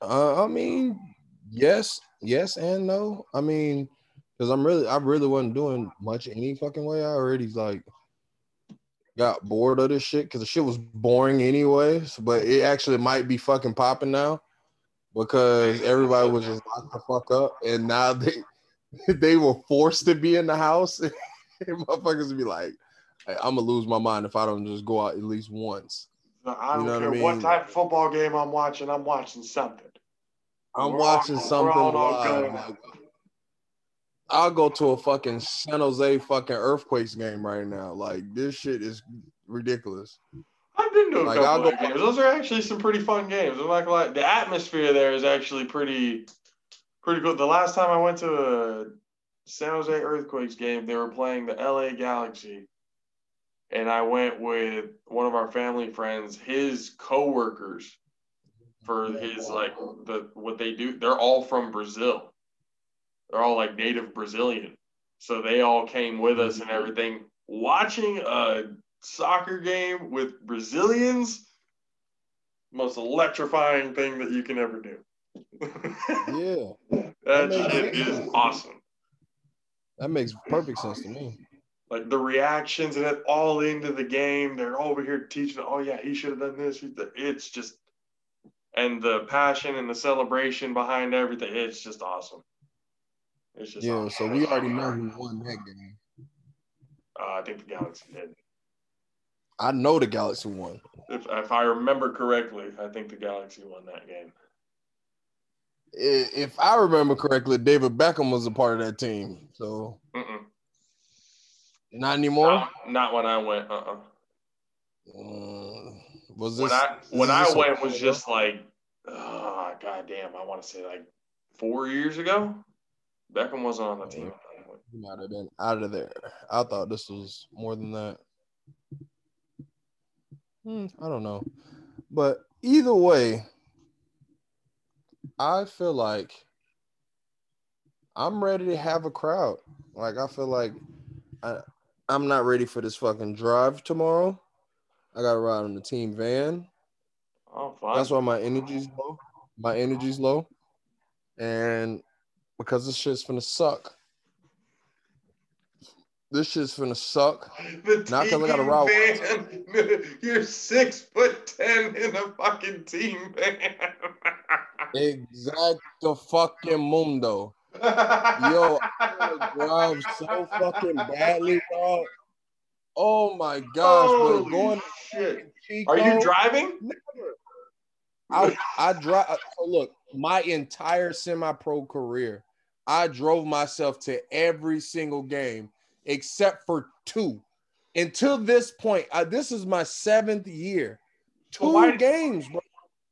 uh, I mean, yes, yes, and no. I mean, because I'm really I really wasn't doing much any fucking way. I already like got bored of this shit because the shit was boring anyways. But it actually might be fucking popping now because everybody was just locked the fuck up, and now they they were forced to be in the house. and motherfuckers would be like, "Hey, I'm gonna lose my mind if I don't just go out at least once. I don't You know what I care what type of football game I'm watching. I'm watching something. I'm We're watching all- something all all live. I'll go to a fucking San Jose fucking Earthquakes game right now. Like this shit is ridiculous. I've been to a Like, couple of games. Those are actually some pretty fun games. I'm not gonna lie. The atmosphere there is actually pretty, pretty cool. The last time I went to a San Jose Earthquakes game, they were playing the LA Galaxy, and I went with one of our family friends, his coworkers, for his like the what they do. They're all from Brazil. They're all like native Brazilian, so they all came with us and everything. Watching a soccer game with Brazilians, most electrifying thing that you can ever do. Yeah, that makes shit sense. is awesome. that makes perfect sense to me. Like the reactions and it all into the game. They're over here teaching. Oh yeah, he should have done this. It's just, and the passion and the celebration behind everything. It's just awesome. It's just Yeah, awesome. so we already know who won that game. Uh, I think the Galaxy did. I know the Galaxy won. If, if I remember correctly, I think the Galaxy won that game. If I remember correctly, David Beckham was a part of that team. So Mm-mm. not anymore. Not, not when I went. Uh-uh. Uh, was When this I is when I went was just like, oh, goddamn. I want to say like four years ago. Beckham wasn't on the team. when He might have been out of there. I thought this was more than that. Hmm, I don't know. But either way, I feel like I'm ready to have a crowd. Like I feel like I I'm not ready for this fucking drive tomorrow. I gotta ride on the team van. Oh, fine. That's why my energy's low. My energy's low. And because this shit's gonna suck. This shit's gonna suck. Not 'cause I got a route. van. You're six foot ten in a fucking team van. Exacto fucking mundo. Yo, I drive so fucking badly, dog. Oh my gosh, Holy but going shit. Chico, Are you driving? Never. I I drive. Uh, so look, my entire semi-pro career, I drove myself to every single game except for two. Until this point, I, this is my seventh year. Two why- games, bro.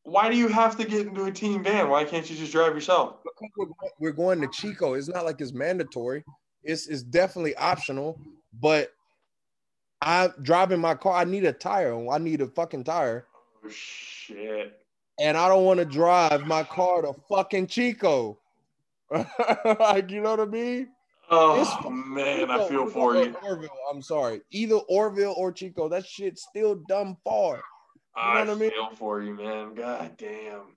Why do you have to get into a team van? Why can't you just drive yourself? We're, we're going to Chico. It's not like it's mandatory. It's it's definitely optional. But I'm driving my car. I need a tire. I need a fucking tire. Oh shit. and I don't want to drive my car to fucking Chico. like, you know what I mean? Oh man, I feel for you. Orville. I'm sorry. Either Orville or Chico. That shit's still dumb far. I what I mean? feel for you, man. God damn.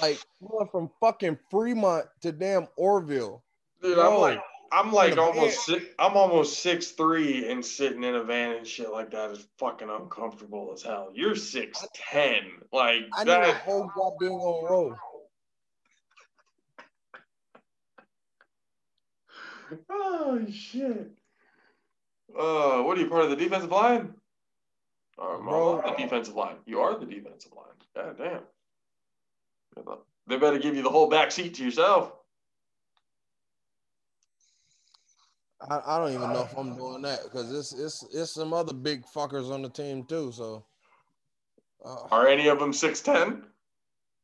Like going from fucking Fremont to damn Orville. Dude, I'm like, I'm like almost, si- I'm almost six three, and sitting in a van and shit like that is fucking uncomfortable as hell. You're six ten, like I need a that. whole goddamn on road. Oh shit. Uh, what are you part of the defensive line? Um, Bro. the defensive line. You are the defensive line. God damn. They better give you the whole back seat to yourself. I, I don't even know if I'm doing that because it's it's it's some other big fuckers on the team too. So uh, Are any of them six ten?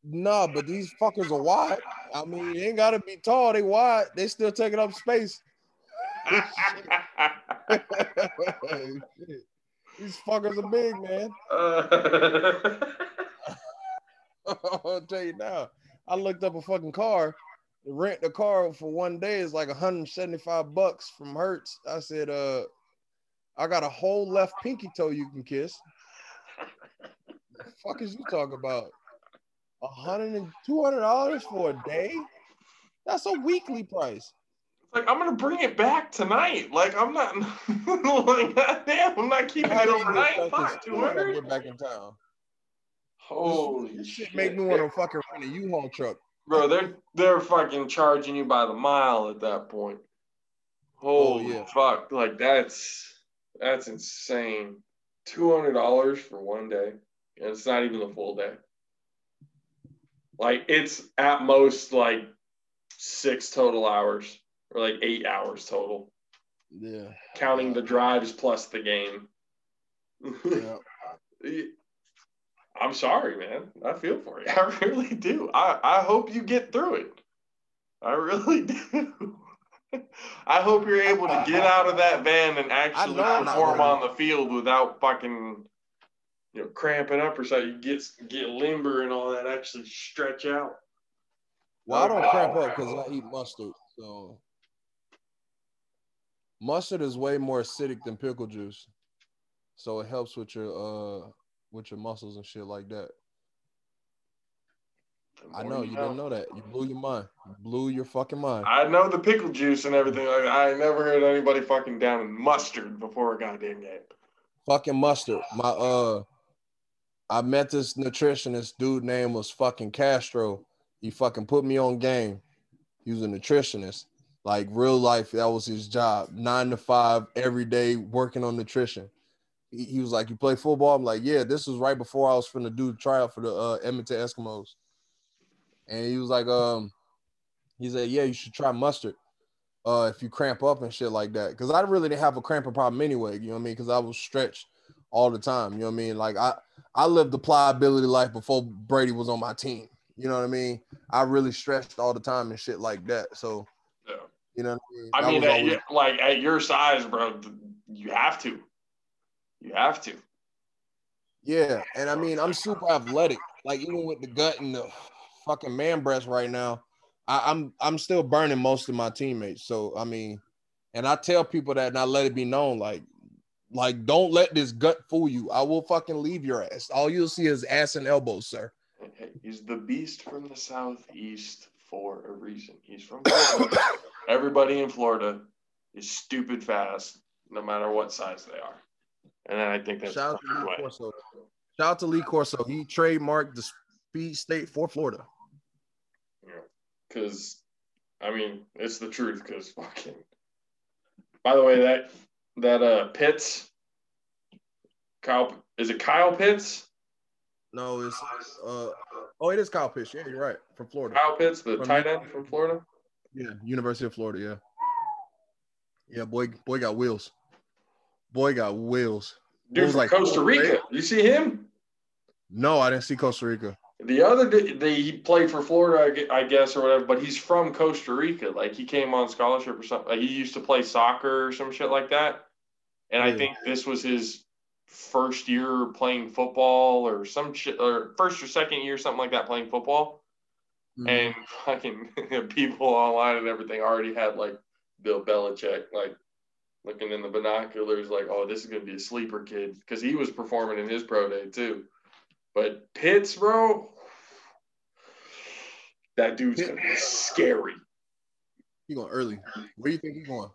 Nah, but these fuckers are wide. I mean, they ain't gotta be tall. They wide. They still taking up space. These fuckers are big, man. I'll tell you now. I looked up a fucking car. Rent a car for one day is like 175 bucks from Hertz. I said, uh, I got a whole left pinky toe you can kiss. The fuck is you talking about? A hundred and two hundred dollars for a day? That's a weekly price. like I'm gonna bring it back tonight. Like I'm not like damn, I'm not keeping it overnight. Fuck, two hundred. Get back in town. Holy This shit shit, make me want to fucking rent a U-Haul truck. bro. They're they're fucking charging you by the mile at that point. Oh, Holy yeah. fuck! Like that's that's insane. Two hundred dollars for one day, and it's not even the full day. Like it's at most like six total hours, or like eight hours total, Yeah. counting the drives plus the game. yeah. I'm sorry, man. I feel for you. I really do. I, I hope you get through it. I really do. I hope you're able to get out of that van and actually know I'm not perform on the field without fucking, you know, cramping up or something. You get get limber and all that. Actually stretch out. Well, I don't cramp up because I eat mustard. So mustard is way more acidic than pickle juice. So it helps with your uh with your muscles and shit like that. I know you didn't know that. You blew your mind. You blew your fucking mind. I know the pickle juice and everything. Like, I never heard anybody fucking down in mustard before a goddamn game. fucking mustard. My uh I met this nutritionist dude name was fucking Castro. He fucking put me on game. He was a nutritionist. Like real life, that was his job. Nine to five every day working on nutrition. He, was like, You play football? I'm like, Yeah, this was right before I was finna do the tryout for the uh, Edmonton Eskimos. And he was like, um, he said, Yeah, you should try mustard. Uh, if you cramp up and shit like that. Cause I really didn't have a cramping problem anyway, you know what I mean? Cause I was stretched all the time. You know what I mean? Like I I lived the pliability life before Brady was on my team. You know what I mean? I really stretched all the time and shit like that. So Yeah. you know what I mean? I mean, at, always- like at your size, bro, you have to. You have to. yeah, and I mean I'm super athletic. Like even with the gut and the fucking man breast right now, I, I'm I'm still burning most of my teammates. So I mean, and I tell people that and I let it be known, like, like don't let this gut fool you. I will fucking leave your ass. All you'll see is ass and elbows, sir. He's the beast from the southeast for a reason. He's from Florida. Everybody in Florida is stupid fast, no matter what size they are. And then I think that's Shout out to Lee. Corso. Shout out to Lee Corso. He trademarked the speed state for Florida. Because, I mean, it's the truth. Because fucking. By the way, that that uh Pitts, Kyle, is it Kyle Pitts? No, it's uh oh, it is Kyle Pitts. Yeah, you're right. From Florida. Kyle Pitts, the From- tight end from Florida. Yeah, University of Florida. Yeah. Yeah, boy, boy got wheels. Boy got wheels. Dude from like Costa Rica. You see him? No, I didn't see Costa Rica. The other day, they, he played for Florida, I I guess, or whatever, but he's from Costa Rica. Like he came on scholarship or something. Like, he used to play soccer or some shit like that. And I think this was his first year playing football or some shit, or first or second year, something like that, playing football. Mm-hmm. And fucking people online and everything already had like Bill Belichick, like looking in the binoculars, like, oh, this is going to be a sleeper kid. Because he was performing in his pro day too. But Pitts, bro, that dude's going to be scary. he going early. Where do you think he going?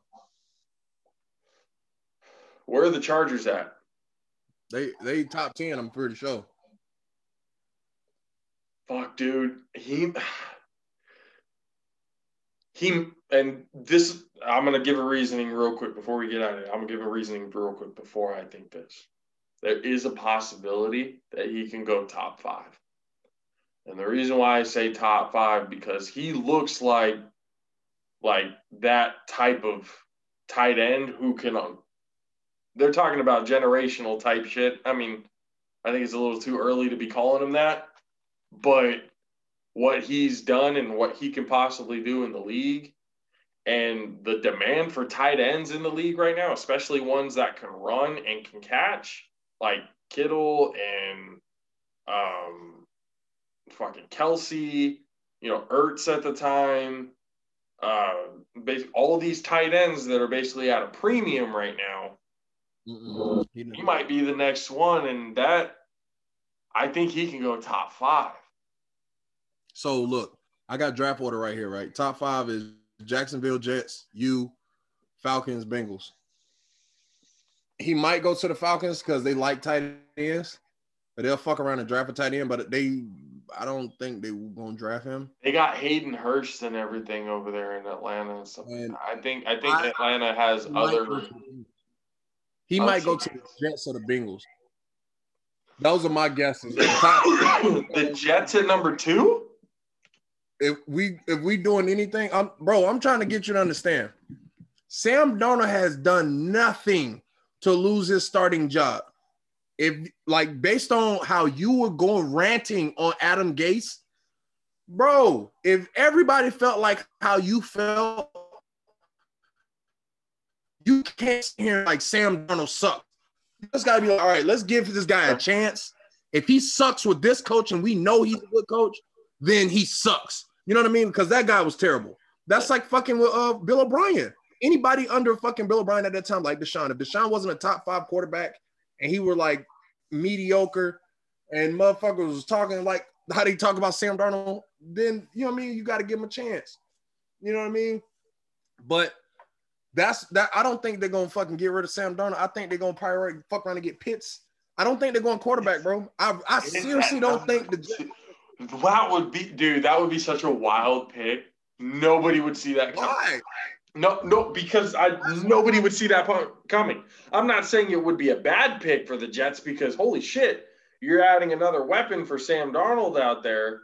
Where are the Chargers at? They they top ten. I'm pretty sure. Fuck, dude. He he and this I'm gonna give a reasoning real quick before we get out of it. I'm gonna give a reasoning real quick before I think this. There is a possibility that he can go top five. And the reason why I say top five because he looks like like that type of tight end who can they're talking about generational type shit. I mean, I think it's a little too early to be calling him that. But what he's done and what he can possibly do in the league and the demand for tight ends in the league right now, especially ones that can run and can catch, like Kittle and um, fucking Kelsey, you know, Ertz at the time, uh, all these tight ends that are basically at a premium right now. Mm-mm. He He might be the next one, and that I think he can go top five. So look, I got draft order right here, right? Top five is Jacksonville Jets, you, Falcons, Bengals. He might go to the Falcons because they like tight ends, but they'll fuck around and draft a tight end. But they, I don't think they gonna draft him. They got Hayden Hurst and everything over there in Atlanta and stuff. And. I think I think I- Atlanta has He might other. go He oh, might go to the Jets or the Bengals. Those are my guesses. The Jets at number two. if we if we doing anything, I'm bro, I'm trying to get you to understand. Sam Darnold has done nothing to lose his starting job. If like based on how you were going ranting on Adam Gase, bro, if everybody felt like how you felt, you can't sit here like Sam Darnold sucks. You just gotta be like, all right, let's give this guy a chance. If he sucks with this coach and we know he's a good coach, then he sucks. You know what I mean? Because that guy was terrible. That's like fucking with uh, Bill O'Brien. Anybody under fucking Bill O'Brien at that time, like Deshaun. If Deshaun wasn't a top five quarterback and he were like mediocre and motherfuckers was talking like how they talk about Sam Darnold, then you know what I mean? You got to give him a chance. You know what I mean? But that's that. I don't think they're gonna fucking get rid of Sam Darnold. I think they're gonna probably fuck around and get Pitts. I don't think they're going quarterback, bro. I, I seriously don't think the that would be, dude. That would be such a wild pick. Nobody would see that coming. why. No, no, because I nobody would see that coming. I'm not saying it would be a bad pick for the Jets because holy shit, you're adding another weapon for Sam Darnold out there.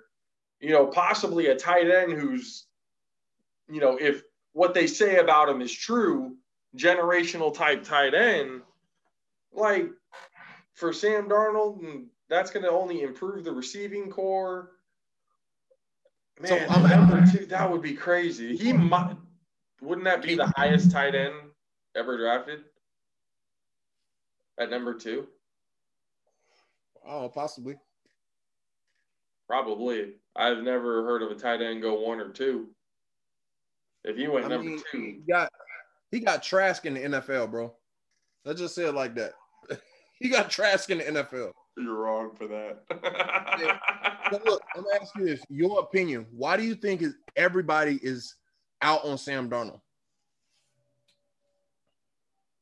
You know, possibly a tight end who's, you know, if what they say about him is true, generational type tight end, like for Sam Darnold, that's going to only improve the receiving corps. So, Man, I'm- number two, that would be crazy. He might. Wouldn't that be the highest tight end ever drafted? At number two, Oh, possibly. probably. I've never heard of a tight end go one or two. If he went I number mean, two, he got he got Trask in the NFL, bro. Let's just say it like that. he got Trask in the NFL. you're wrong for that. But look, I'm gonna ask you this: your opinion. Why do you think is everybody is out on Sam Darnold?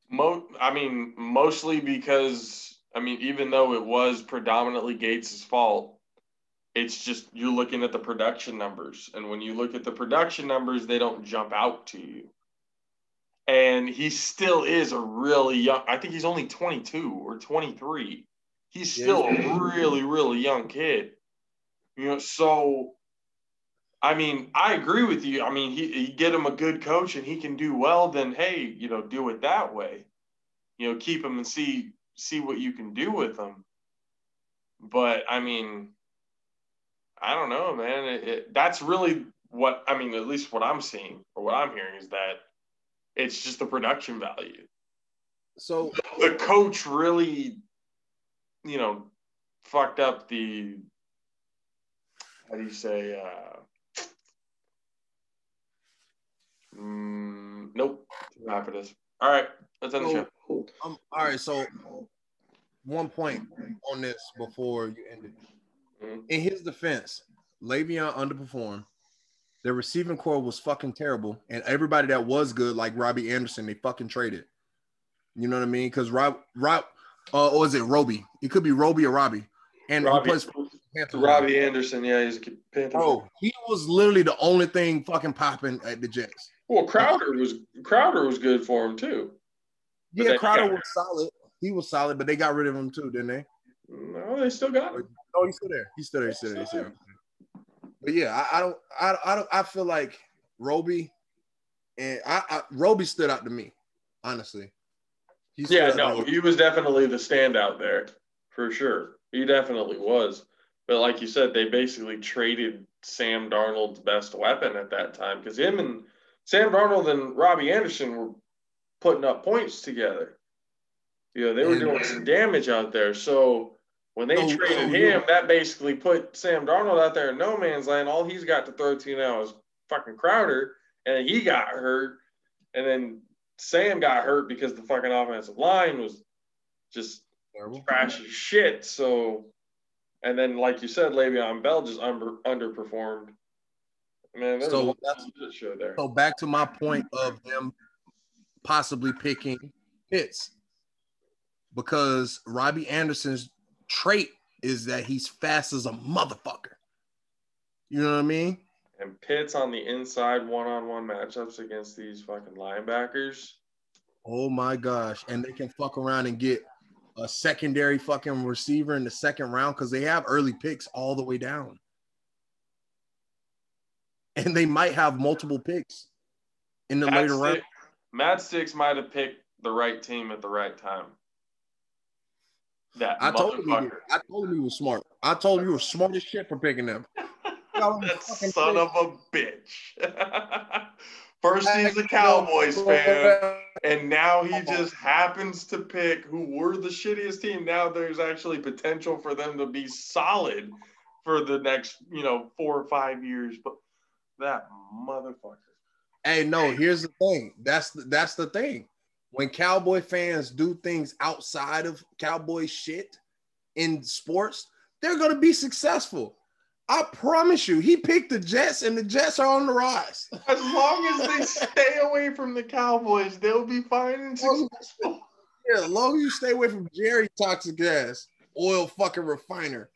Mo- I mean, mostly because I mean, even though it was predominantly Gase's fault, it's just you're looking at the production numbers, and when you look at the production numbers, they don't jump out to you. And he still is a really young. I think he's only 22 or 23. He's still a really, really young kid. You know, so I mean, I agree with you. I mean, he, he get him a good coach and he can do well, then hey, you know, do it that way. You know, keep him and see see what you can do with him. But I mean, I don't know, man. It, it, that's really what I mean. At least what I'm seeing or what I'm hearing is that it's just the production value. So The coach really, you know, fucked up the. How do you say? Uh, Mm, nope. Too high for this. All right, let's end the show. um, all right, so one point on this before you end it. Mhm. In his defense, Le'Veon underperformed. Their receiving corps was fucking terrible, and everybody that was good, like Robbie Anderson, they fucking traded. You know what I mean? Because Rob, Rob, uh, or is it Roby? It could be Roby or Robbie, and Robbie- he plays for Panthers. Robbie Anderson, yeah, he's a Panther. Bro, he was literally the only thing fucking popping at the Jets. Well, Crowder was Crowder was good for him too. But Yeah, Crowder was solid. He was solid, but they got rid of him too, didn't they? No, they still got him. Oh, he's still there. He's still there. He's still there. He's still there. But yeah, I, I don't, I, I don't, I feel like Roby and I, I Roby stood out to me, honestly. He Yeah, no, he was definitely the standout there for sure. He definitely was. But like you said, they basically traded Sam Darnold's best weapon at that time because him and Sam Darnold and Robbie Anderson were putting up points together. You know, they were doing some damage out there. So when they No, traded no, him, you- that basically put Sam Darnold out there in no man's land. All he's got to throw to now is fucking Crowder, and he got hurt. And then Sam got hurt because the fucking offensive line was just Terrible. trash as shit. So, and then like you said, Le'Veon Bell just under, underperformed. Man, So a that's- show there. So back to my point of them possibly picking Pitts because Robbie Anderson's trait is that he's fast as a motherfucker. You know what I mean? And Pitts on the inside one-on-one matchups against these fucking linebackers. Oh my gosh. And they can fuck around and get a secondary fucking receiver in the second round because they have early picks all the way down. And they might have multiple picks in the Matt, later round. Matt Sticks might have picked the right team at the right time. That I told him he. I told him he was smart. I told him you were smart as shit for picking them. that son of a bitch. First he's a Cowboys fan, and now he just happens to pick who were the shittiest team. Now there's actually potential for them to be solid for the next, you know, four or five years. But that motherfucker. Hey, no, here's the thing. That's the, that's the thing. When Cowboy fans do things outside of Cowboy shit in sports, they're gonna be successful. I promise you. He picked the Jets, and the Jets are on the rise. As long as they stay away from the Cowboys, they'll be fine and successful. Yeah, as long as you stay away from Jerry Toxic Gas, oil fucking refiner.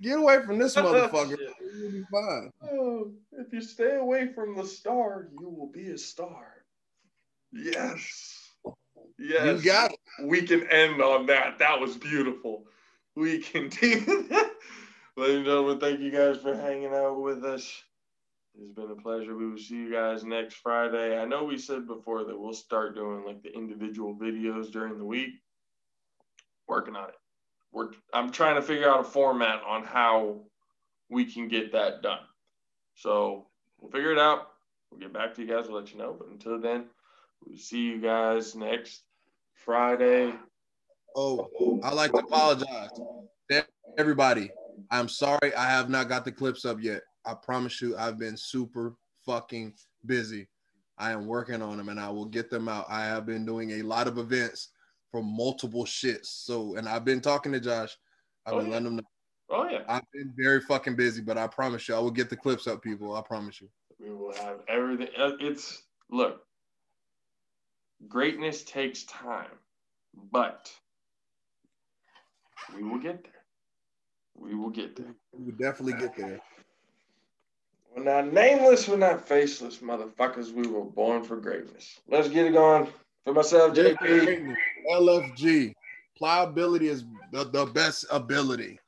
Get away from this motherfucker. You'll be fine. Oh, if you stay away from the star, you will be a star. Yes. Yes. You got it. We can end on that. That was beautiful. We can do that. Ladies and gentlemen, thank you guys for hanging out with us. It's been a pleasure. We will see you guys next Friday. I know we said before that we'll start doing like the individual videos during the week. Working on it. We're I'm trying to figure out a format on how we can get that done. So we'll figure it out. We'll get back to you guys. We'll let you know. But until then, we'll see you guys next Friday. Oh, I like to apologize to everybody. I'm sorry I have not got the clips up yet. I promise you, I've been super fucking busy. I am working on them and I will get them out. I have been doing a lot of events for multiple shits. So, and I've been talking to Josh. I've Oh, been yeah. letting them know. Oh yeah. I've been very fucking busy, but I promise you, I will get the clips up, people. I promise you. We will have everything. uh, It's look, greatness takes time, but we will get there. We will get there. We will definitely get there. We're not nameless, we're not faceless, motherfuckers. We were born for greatness. Let's get it going. For myself, JP. LFG. Pliability is the, the best ability.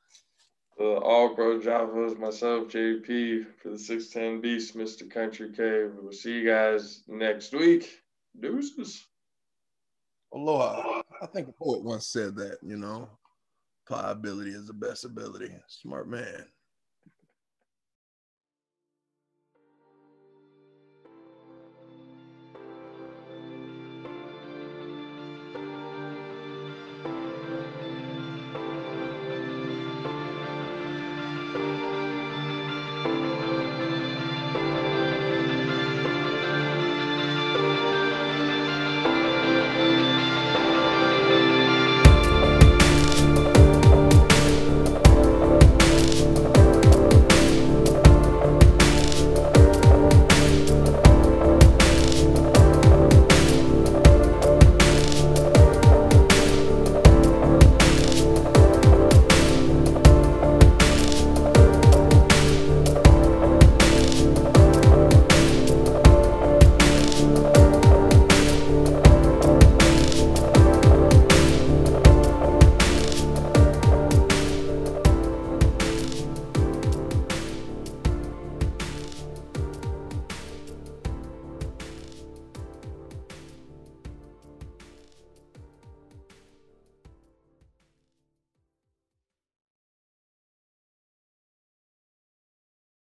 The All Pro Jaffos, myself, JP, for the 610 Beast, Mr. Country Cave. We will see you guys next week. Deuces. Aloha. I think a poet once said that, you know. Pliability is the best ability. Smart man.